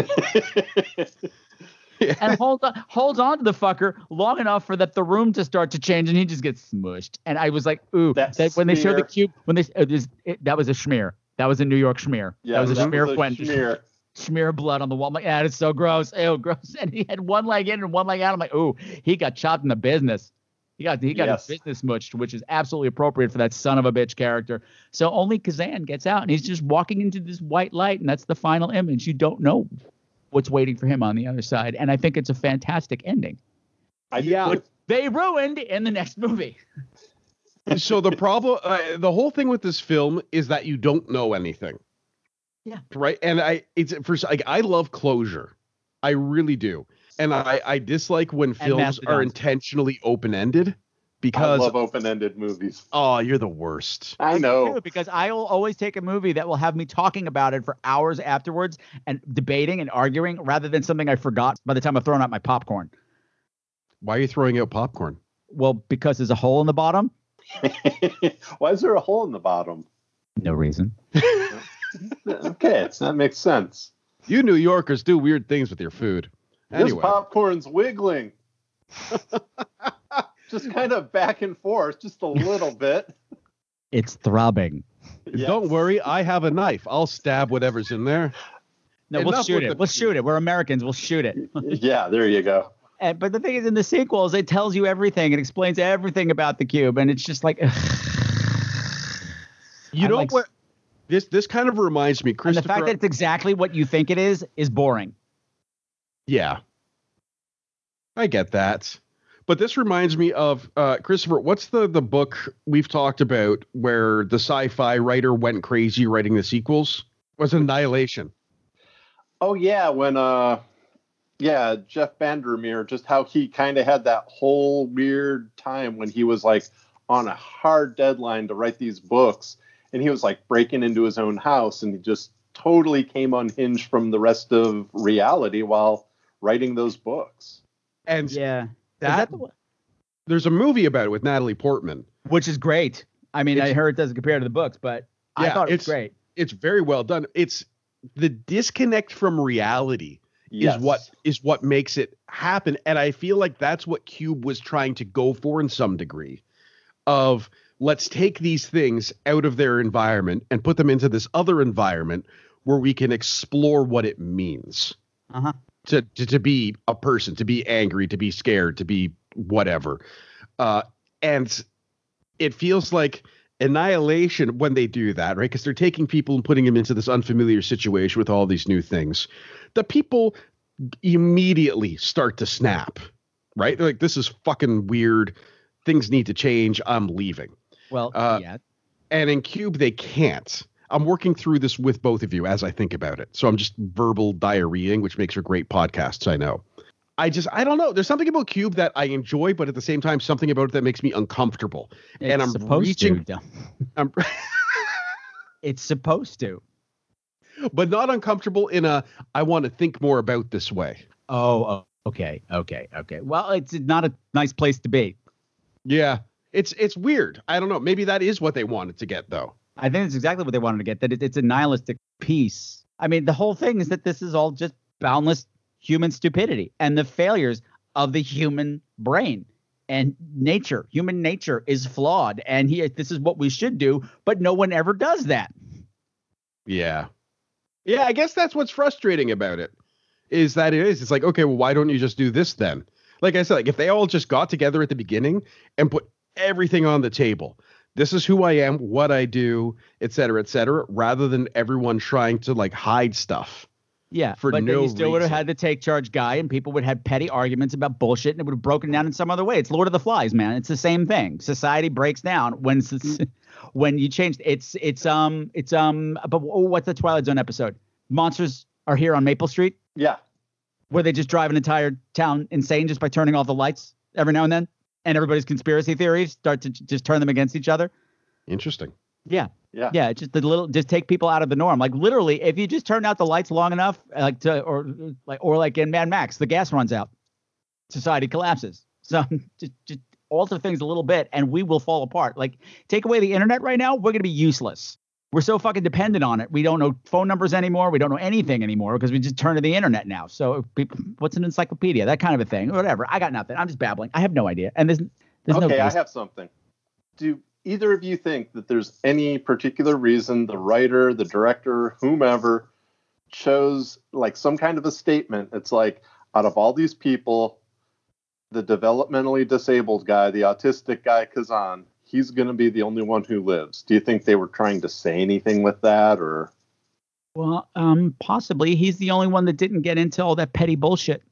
and holds on, holds on to the fucker long enough for that the room to start to change, and he just gets smushed. And I was like, ooh, that, when they showed the cube, when they oh, it was, it, that was a schmear. That was a New York schmear. Yeah, that was a that schmear was a Quentin. schmear. Smear blood on the wall. I'm like, yeah, it's so gross. Ew, gross. And he had one leg in and one leg out. I'm like, ooh, he got chopped in the business. He got he got Yes. his business mushed, which is absolutely appropriate for that son of a bitch character. So only Kazan gets out, and he's just walking into this white light, and that's the final image. You don't know what's waiting for him on the other side, and I think it's a fantastic ending. yeah, which they ruined in the next movie. so the problem uh, the whole thing with this film is that you don't know anything Yeah. right and i it's for like i love closure i really do and i i dislike when films are intentionally open-ended because I love open-ended movies. oh you're the worst I know. too, because I will always take a movie that will have me talking about it for hours afterwards and debating and arguing rather than something I forgot by the time I've thrown out my popcorn. why are you throwing out popcorn Well, because there's a hole in the bottom. Why is there a hole in the bottom? No reason. Okay, that makes sense. you new yorkers do weird things with your food This popcorn's wiggling. just kind of back and forth, just a little bit. It's throbbing. don't worry i have a knife i'll stab whatever's in there No, we'll shoot it. the- We'll shoot it. We're Americans. We'll shoot it. Yeah, there you go. And, but the thing is, in the sequels, it tells you everything. It explains everything about the cube, and it's just like. you know like- what this this kind of reminds me And the fact that it's exactly what you think it is is boring. Yeah. I get that. But this reminds me of uh, Christopher. What's the the book we've talked about where the sci-fi writer went crazy writing the sequels? Was Annihilation. Oh yeah, when uh yeah, Jeff VanderMeer, just how he kind of had that whole weird time when he was like on a hard deadline to write these books and he was like breaking into his own house and he just totally came unhinged from the rest of reality while writing those books. And Yeah. that, there's a movie about it with Natalie Portman. Which is great. I mean, I heard it doesn't compare to the books, but I thought it was it's- great. It's very well done. It's the disconnect from reality Yes. is what is what makes it happen and i feel like that's what cube was trying to go for in some degree of let's take these things out of their environment and put them into this other environment where we can explore what it means Uh-huh. To, to to be a person to be angry to be scared to be whatever. Uh and it feels like annihilation when they do that right? Because they're taking people and putting them into this unfamiliar situation with all these new things. The people immediately start to snap right? They're like this is fucking weird. Things need to change. I'm leaving. Well, Uh, yeah. and in cube they can't i'm working through this with both of you as i think about it. So i'm just verbal diarrheaing which makes for great podcasts i know. I just i don't know. There's something about cube that i enjoy but at the same time something about it that makes me uncomfortable. And i'm supposed reaching to. I'm, It's supposed to. but not uncomfortable in a i want to think more about this way. Oh, oh, okay, okay, okay. Well, it's not a nice place to be. yeah. It's it's weird. I don't know. Maybe that is what they wanted to get though I think it's exactly what they wanted to get. That it, it's a nihilistic piece. I mean, the whole thing is that this is all just boundless human stupidity and the failures of the human brain and nature. Human nature is flawed, and he this is what we should do, but no one ever does that. Yeah. Yeah, I guess that's what's frustrating about it. Is that it is. It's like, okay, well, why don't you just do this then? Like I said, like if they all just got together at the beginning and put everything on the table. This is who I am, what I do, et cetera, et cetera, rather than everyone trying to like hide stuff. Yeah, for but no then you still would have had the take charge guy, and people would have petty arguments about bullshit, and it would have broken down in some other way. It's Lord of the Flies, man. It's the same thing. Society breaks down when when you change. It's it's um it's um. But oh, what's the Twilight Zone episode? Monsters are here on Maple Street, Yeah. where they just drive an entire town insane just by turning off the lights every now and then, and everybody's conspiracy theories start to just turn them against each other. Interesting. Yeah. Yeah. Yeah. It's just the little, just take people out of the norm. Like literally, if you just turn out the lights long enough, like to, or like, or like in Mad Max, the gas runs out, society collapses. So just, just alter things a little bit, and we will fall apart. Like take away the internet right now, we're gonna be useless. We're so fucking dependent on it. We don't know phone numbers anymore. We don't know anything anymore because we just turn to the internet now. So people, what's an encyclopedia? That kind of a thing. Whatever. I got nothing. I'm just babbling. I have no idea. And there's there's no okay, I have something. Do either of you think that there's any particular reason the writer, the director, whomever chose like some kind of a statement? It's like out of all these people, the developmentally disabled guy, the autistic guy, Kazan, he's going to be the only one who lives. Do you think they were trying to say anything with that, or Well, um, possibly he's the only one that didn't get into all that petty bullshit.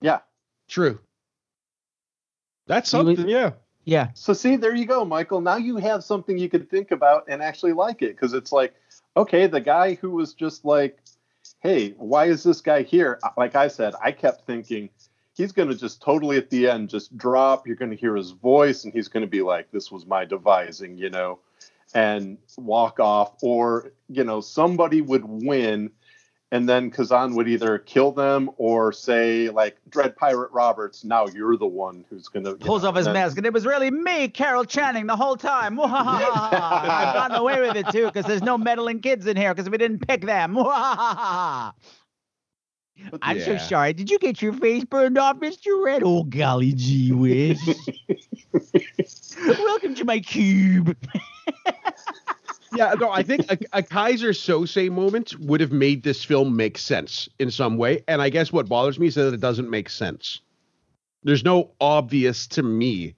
yeah? True. That's He was- something, yeah. Yeah. So see, there you go, Michael. Now you have something you could think about and actually like it because it's like, okay, the guy who was just like, hey, why is this guy here? Like I said, I kept thinking he's going to just totally at the end just drop. You're going to hear his voice and he's going to be like, this was my devising, you know, and walk off. Or, you know, somebody would win and then Kazan would either kill them or say, like, Dread Pirate Roberts, now you're the one who's going to. Pulls off his mask, and it was really me, Carol Channing, the whole time. I've gotten away with it too, because there's no meddling kids in here, because we didn't pick them. I'm so sorry. Did you get your face burned off, Mr. Red? Oh, golly gee whiz. Welcome to my cube. yeah, no, I think a, a Keyser Söze moment would have made this film make sense in some way. And I guess what bothers me is that it doesn't make sense. There's no obvious to me,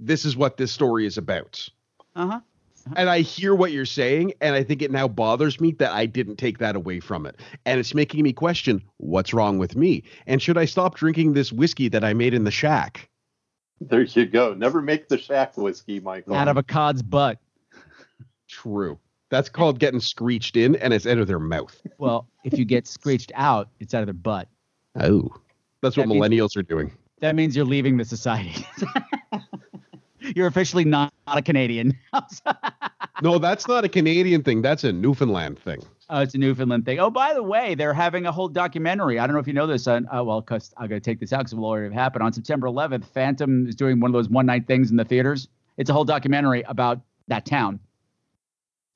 this is what this story is about. Uh huh. Uh-huh. And I hear what you're saying, and I think it now bothers me that I didn't take that away from it. And it's making me question what's wrong with me? And should I stop drinking this whiskey that I made in the shack? There you go. Never make the shack whiskey, Michael. Out of a cod's butt. True. That's called getting screeched in, and it's out of their mouth. Well, if you get screeched out, it's out of their butt. Oh. That's what That means- millennials are doing. That means you're leaving the society. you're officially not, not a Canadian. No, that's not a Canadian thing. That's a Newfoundland thing. Oh, it's a Newfoundland thing. Oh, by the way, they're having a whole documentary. I don't know if you know this. On, uh, well, because I got to take this out because it will already have happened. On September 11th, Fathom is doing one of those one night things in the theaters. It's a whole documentary about that town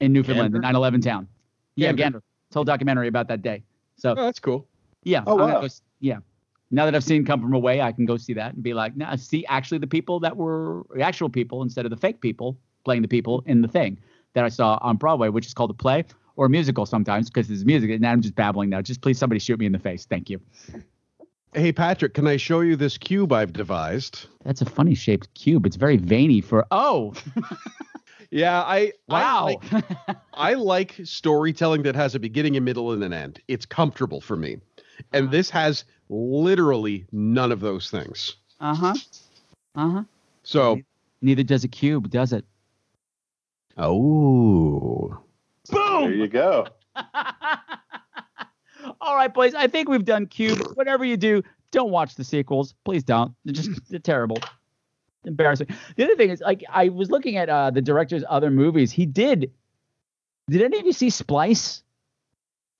in Newfoundland, the 9 11 town. Yeah, Gander. Gander. It's a whole documentary about that day. So, Oh, that's cool. yeah. Oh, wow. go yeah. Now that I've seen Come From Away, I can go see that and be like, nah, see actually the people that were the actual people instead of the fake people playing the people in the thing that I saw on Broadway, which is called a play or a musical sometimes because it's music. And I'm just babbling now. Just please somebody shoot me in the face. Thank you. Hey, Patrick, can I show you this cube I've devised? That's a funny shaped cube. It's very veiny for oh Yeah, I wow. I like, I like storytelling that has a beginning, a middle, and an end. It's comfortable for me, and this has literally none of those things. uh huh. Uh huh. So, Neither does a cube, does it? Oh, Boom! There you go. All right, boys. I think we've done Cube. Whatever you do, don't watch the sequels. Please don't. They're just they're terrible. Embarrassing. The other thing is, like, I was looking at uh, the director's other movies. He did. Did any of you see Splice?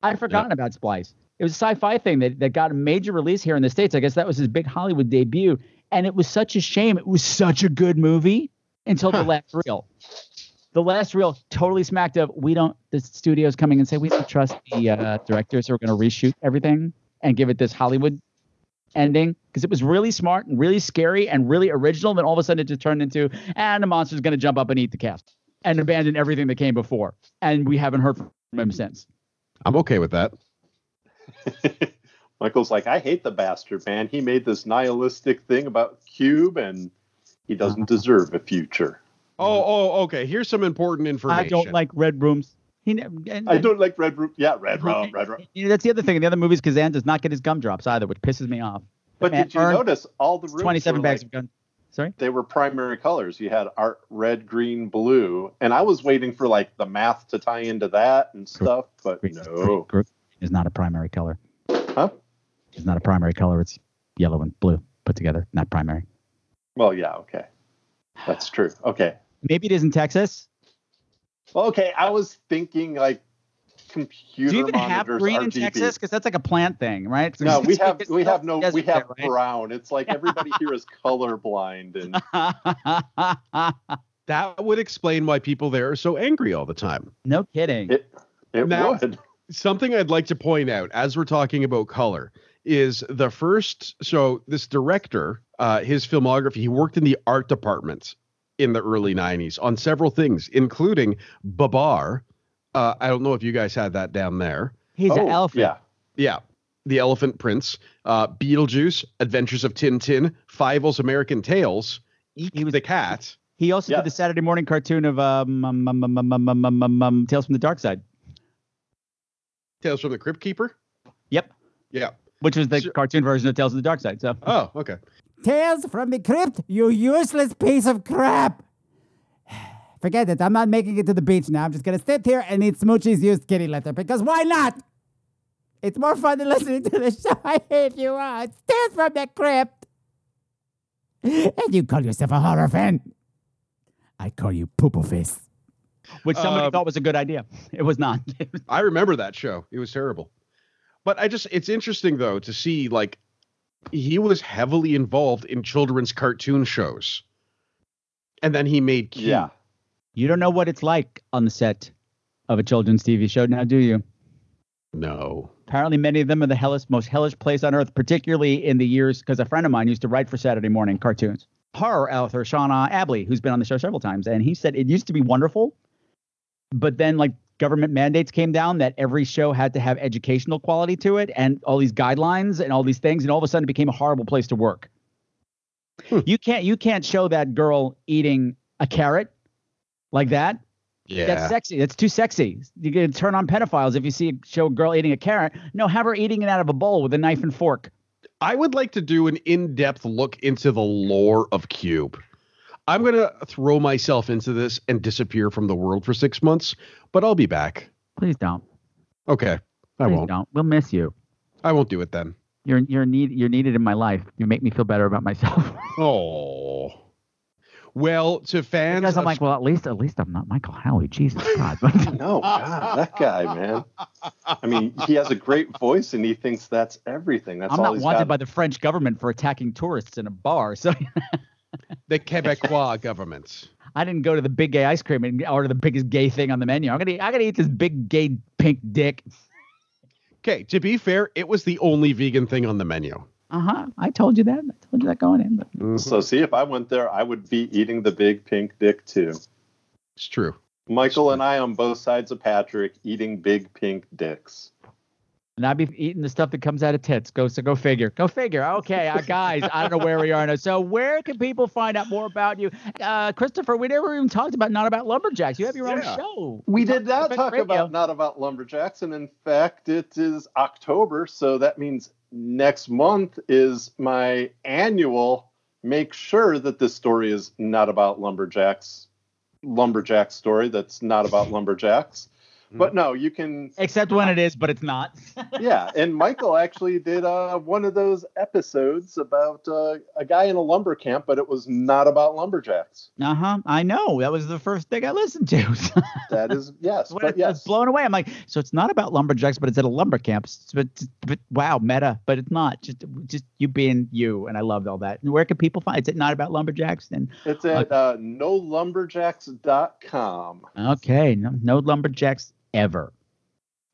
I'd forgotten about Splice. It was a sci-fi thing that, that got a major release here in the states. I guess that was his big Hollywood debut, and it was such a shame. It was such a good movie until the last reel. The last reel totally smacked up. We don't. The studio's coming and say we don't trust the uh, directors who are going to reshoot everything and give it this Hollywood ending because it was really smart and really scary and really original. Then all of a sudden it just turned into and the monster's going to jump up and eat the cast and abandon everything that came before. And we haven't heard from him since. I'm okay with that. Michael's like, I hate the bastard, man. He made this nihilistic thing about Cube, and He doesn't deserve a future. Oh, oh, okay. Here's some important information. I don't like red rooms. He, ne- and, I don't like red room. Yeah, red room, red room. You know, that's the other thing. In the other movies, Kazan does not get his gumdrops either, which pisses me off. But Man, did you notice all the rooms 27 were bags like- of gun. Sorry? They were primary colors. You had art red, green, blue, and I was waiting for like the math to tie into that and stuff, but no. Group is not a primary color. Huh? It's not a primary color. It's yellow and blue put together, not primary. Well, yeah, okay, that's true. Okay, Maybe it is in Texas. well, okay. I was thinking like computer Do you even have monitors, green in Texas? Because that's like a plant thing, right? It's- No, we have we have no we have there, right? brown. It's like everybody here is colorblind and That would explain why people there are so angry all the time. No kidding. It, it Now- would. Something I'd like to point out as we're talking about color is the first. So this director, uh, his filmography, he worked in the art department in the early 90s on several things, including Babar. Uh, I don't know if you guys had that down there. He's oh, an elephant. Yeah. Yeah. The Elephant Prince, uh, Beetlejuice, Adventures of Tintin, Fievel's American Tails, Eek he was, the Cat. He also yeah. did the Saturday morning cartoon of um um um, um, um, um, Tales from the Dark Side. Tales from the Crypt Keeper? Yep. Yeah. Which was the so, cartoon version of Tales from the Dark Side. So. Oh, okay. Tales from the crypt, you useless piece of crap. Forget it. I'm not making it to the beach now. I'm just gonna sit here and eat Smoochie's used kitty litter because why not? It's more fun than listening to the show. I hate you all. It's Tales from the crypt. And you call yourself a horror fan. I call you poopo face. which somebody Um, thought was a good idea. It was not. I remember that show. It was terrible. But I just it's interesting though to see like he was heavily involved in children's cartoon shows. And then he made. Yeah. you don't know what it's like on the set of a children's TV show now, do you? No. Apparently, many of them are the hellish, most hellish place on earth, particularly in the years because a friend of mine used to write for Saturday morning cartoons. Horror author Sean Abley, who's been on the show several times, and he said it used to be wonderful, but then like government mandates came down that every show had to have educational quality to it, and all these guidelines and all these things, and all of a sudden it became a horrible place to work. Hmm. You can't you can't show that girl eating a carrot like that. Yeah. That's sexy. That's too sexy. You can turn on pedophiles if you see a show a girl eating a carrot. No, have her eating it out of a bowl with a knife and fork. I would like to do an in-depth look into the lore of Cube. I'm gonna throw myself into this and disappear from the world for six months, but I'll be back. Please don't. Okay. I Please won't. don't. We'll miss you. I won't do it then. You're you're need you're needed in my life. You make me feel better about myself. Oh. Well, to fans, Because I'm of- like, well, at least at least I'm not Michael Howie. Jesus God. No, God, that guy, man. I mean, he has a great voice, and he thinks that's everything. That's I'm all not he's wanted got. by the French government for attacking tourists in a bar. So the Quebecois government. I didn't go to the big gay ice cream and order the biggest gay thing on the menu. I'm gonna eat, I gotta eat this big gay pink dick. Okay, to be fair, it was the only vegan thing on the menu. Uh huh. I told you that. I told you that going in. But So, see, if I went there, I would be eating the big pink dick too. It's true. Michael and I on both sides of Patrick eating big pink dicks. And I'd be eating the stuff that comes out of tits. Go so go figure. Go figure. Okay, uh, guys, I don't know where we are now. So where can people find out more about you? Uh, Christopher, we never even talked about not about lumberjacks. You have your own Yeah. show. We did not Talk talk Radio. about not about lumberjacks, and in fact, it is October, so that means next month is my annual. Make sure that this story is not about lumberjacks, lumberjack story that's not about lumberjacks. But no, you can Except when it is, but it's not. yeah, and Michael actually did uh, one of those episodes about uh, a guy in a lumber camp, but it was not about lumberjacks. Uh huh. I know. That was the first thing I listened to. That is yes, When but I was yes, blown away. I'm like, so it's not about lumberjacks, but it's at a lumber camp. But, but wow, meta. But it's not. Just just you being you, and I loved all that. And where can people find? It's not about lumberjacks. And it's at uh, nolumberjacks.com. okay, no, no lumberjacks ever.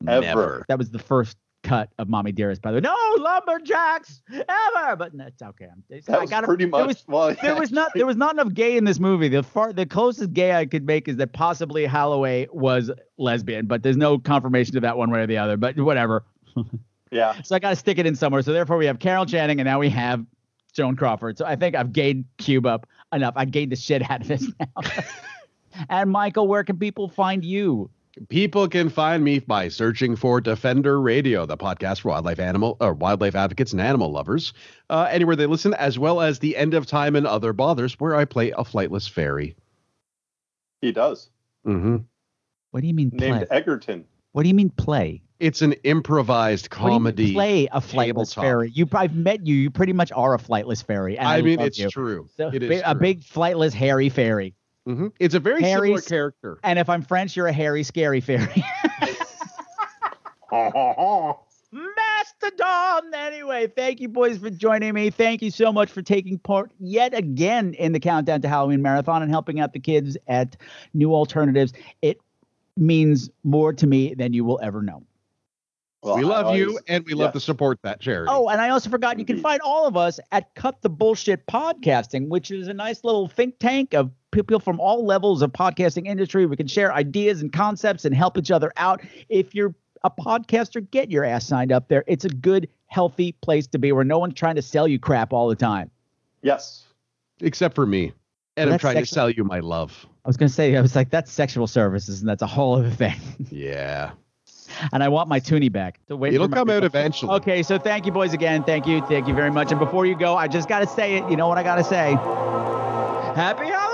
Ever. That was the first cut of Mommy Dearest, by the way. No lumberjacks ever. But that's okay. It's- That I was gotta, pretty there much. was- well, yeah, there was not there was not enough gay in this movie. The far the closest gay I could make is that possibly Holloway was lesbian, but there's no confirmation of that one way or the other. But whatever. yeah. So I got to stick it in somewhere. So therefore, we have Carol Channing, and now we have Joan Crawford. So I think I've gayed Cube up enough. I gained the shit out of this now. and Michael, where can people find you? People can find me by searching for Defender Radio, the podcast for wildlife animal or wildlife advocates and animal lovers, uh, anywhere they listen, as well as the End of Time and Other Bothers, where I play a flightless fairy. He does. Mm-hmm. What do you mean play? Named Egerton. What do you mean play? It's an improvised What do you mean comedy. play a flightless tabletop. fairy. You, I've met you. You pretty much are a flightless fairy. and I mean, it's you. true. So, It is a true. big flightless hairy fairy. Mhm. It's a very Hairy similar character. And if I'm French, you're a hairy, scary fairy. Mastodon. Anyway, thank you, boys, for joining me. Thank you so much for taking part yet again in the Countdown to Halloween Marathon and helping out the kids at New Alternatives. It means more to me than you will ever know. Well, we I love you and we love to support that charity. Oh, and I also forgot you can find all of us at Cut the Bullshit Podcasting, which is a nice little think tank of people from all levels of podcasting industry. We can share ideas and concepts and help each other out. If you're a podcaster, get your ass signed up there. It's a good, healthy place to be where no one's trying to sell you crap all the time. Yes. Except for me. And Well, I'm that's trying to sell you my love. I was gonna say, I was like, that's sexual services, and that's a whole other thing. Yeah. and I want my toonie back. So wait It'll my- come out eventually. Okay, so thank you, boys, again. Thank you, thank you very much. And before you go, I just gotta say it. You know what I gotta say? Happy Halloween!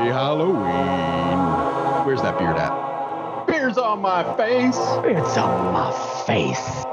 Happy Halloween. Where's that beard at? Beard's on my face. It's on my face.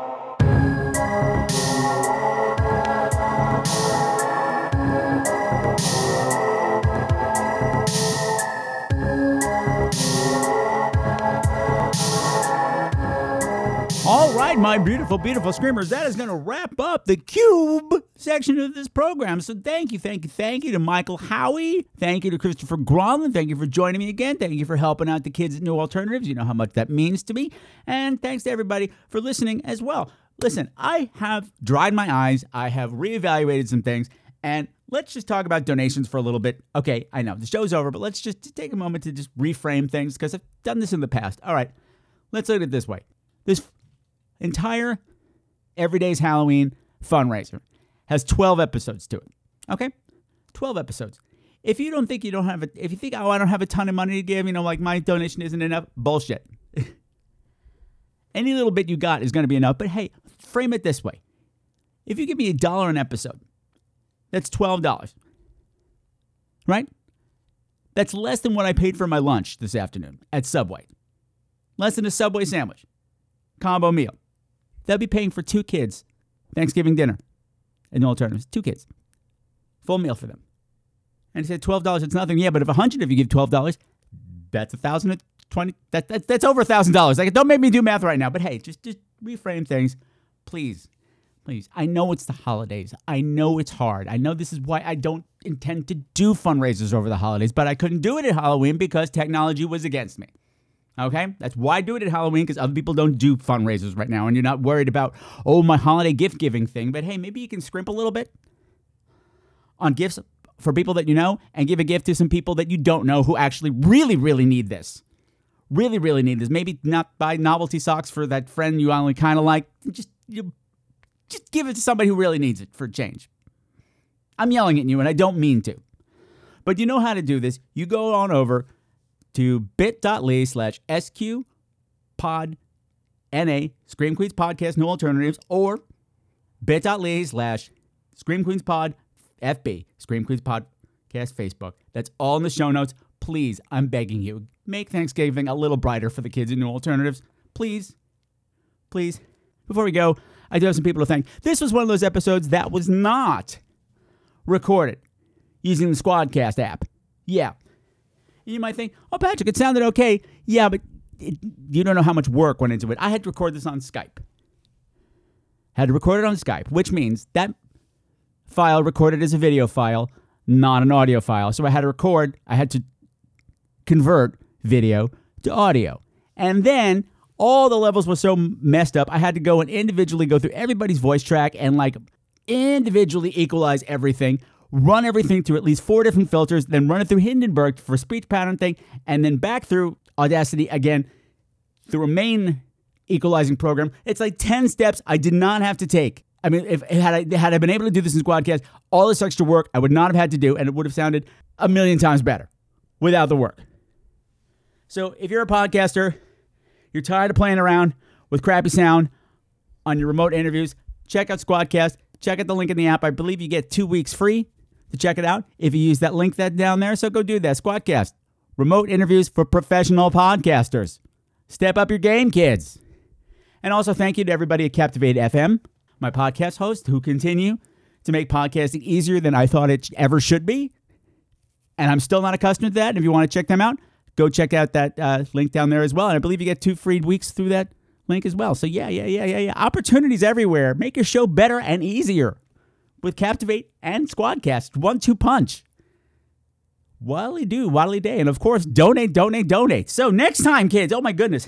Right, my beautiful, beautiful screamers, that is going to wrap up the Cube section of this program. So thank you, thank you, thank you to Michael Howie. Thank you to Christopher Gronlund. Thank you for joining me again. Thank you for helping out the kids at New Alternatives. You know how much that means to me. And thanks to everybody for listening as well. Listen, I have dried my eyes, I have reevaluated some things, and let's just talk about donations for a little bit. Okay, I know the show's over, but let's just take a moment to just reframe things because I've done this in the past. All right, let's look at it this way. This entire Everyday's Halloween fundraiser has 12 episodes to it. Okay? 12 episodes. If you don't think you don't have a, if you think, oh, I don't have a ton of money to give, you know, like my donation isn't enough, bullshit. Any little bit you got is going to be enough. But hey, frame it this way. If you give me a dollar an episode, that's $12. Right? That's less than what I paid for my lunch this afternoon at Subway. Less than a Subway sandwich. Combo meal. They'll be paying for two kids Thanksgiving dinner and New Alternatives. Two kids. Full meal for them. And he said $12, it's nothing. Yeah, but if 100 of you give $12, that's a thousand and twenty. That, that that's over a thousand dollars. Like, don't make me do math right now. But hey, just just reframe things, please, please. I know it's the holidays. I know it's hard. I know this is why I don't intend to do fundraisers over the holidays. But I couldn't do it at Halloween because technology was against me. Okay, that's why I do it at Halloween because other people don't do fundraisers right now, and you're not worried about oh my holiday gift giving thing. But hey, maybe you can scrimp a little bit on gifts for people that you know and give a gift to some people that you don't know who actually really, really need this. Really, really need this. Maybe not buy novelty socks for that friend you only kind of like. Just you, just give it to somebody who really needs it for change. I'm yelling at you, and I don't mean to. But you know how to do this. You go on over to bit.ly slash SQ pod NA Scream Queens Podcast New Alternatives or bit.ly slash Scream Queens Pod FB Scream Queens Podcast Facebook. That's all in the show notes. Please, I'm begging you, make Thanksgiving a little brighter for the kids in New Alternatives. Please, please. Before we go, I do have some people to thank. This was one of those episodes that was not recorded using the Squadcast app. Yeah. You might think, oh, Patrick, it sounded okay. Yeah, but it, you don't know how much work went into it. I had to record this on Skype. Had to record it on Skype, which means that file recorded as a video file, not an audio file. So I had to record, I had to convert video to audio. And then all the levels were so messed up, I had to go and individually go through everybody's voice track and like individually equalize everything, run everything through at least four different filters, then run it through Hindenburg for speech pattern thing, and then back through Audacity again through a main equalizing program. It's like 10 steps I did not have to take. I mean, if had I had I been able to do this in Squadcast, all this extra work I would not have had to do, and it would have sounded a million times better without the work. So if you're a podcaster, you're tired of playing around with crappy sound on your remote interviews, check out Squadcast. Check out the link in the app. I believe you get two weeks free to check it out if you use that link that down there. So go do that. Squadcast, remote interviews for professional podcasters. Step up your game, kids. And also thank you to everybody at Captivate FM, my podcast host, who continue to make podcasting easier than I thought it ever should be. And I'm still not accustomed to that. And if you want to check them out, go check out that uh, link down there as well. And I believe you get two free weeks through that link as well. So yeah, yeah, yeah, yeah, yeah. Opportunities everywhere. Make your show better and easier with Captivate and Squadcast. One two punch. Wildly do, wildly day. And of course, donate, donate, donate. So next time, kids, oh my goodness.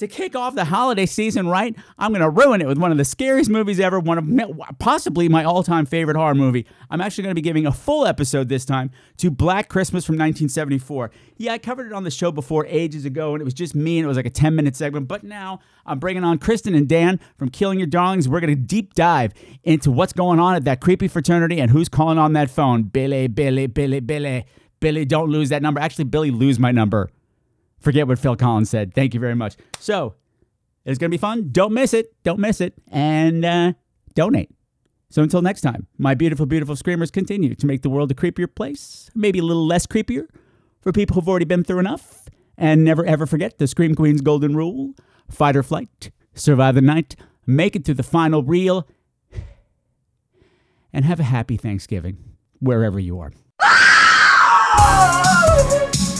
To kick off the holiday season right, I'm going to ruin it with one of the scariest movies ever, one of possibly my all-time favorite horror movie. I'm actually going to be giving a full episode this time to Black Christmas from 1974. Yeah, I covered it on the show before ages ago, and it was just me, and it was like a 10-minute segment. But now I'm bringing on Kristen and Dan from Killing Your Darlings. We're going to deep dive into what's going on at that creepy fraternity and who's calling on that phone. Billy, Billy, Billy, Billy, Billy, don't lose that number. Actually, Billy, lose my number. Forget what Phil Collins said. Thank you very much. So it's going to be fun. Don't miss it. Don't miss it. And uh, donate. So until next time, my beautiful, beautiful screamers continue to make the world a creepier place, maybe a little less creepier for people who've already been through enough. And never ever forget the Scream Queen's golden rule fight or flight, survive the night, make it to the final reel, and have a happy Thanksgiving wherever you are.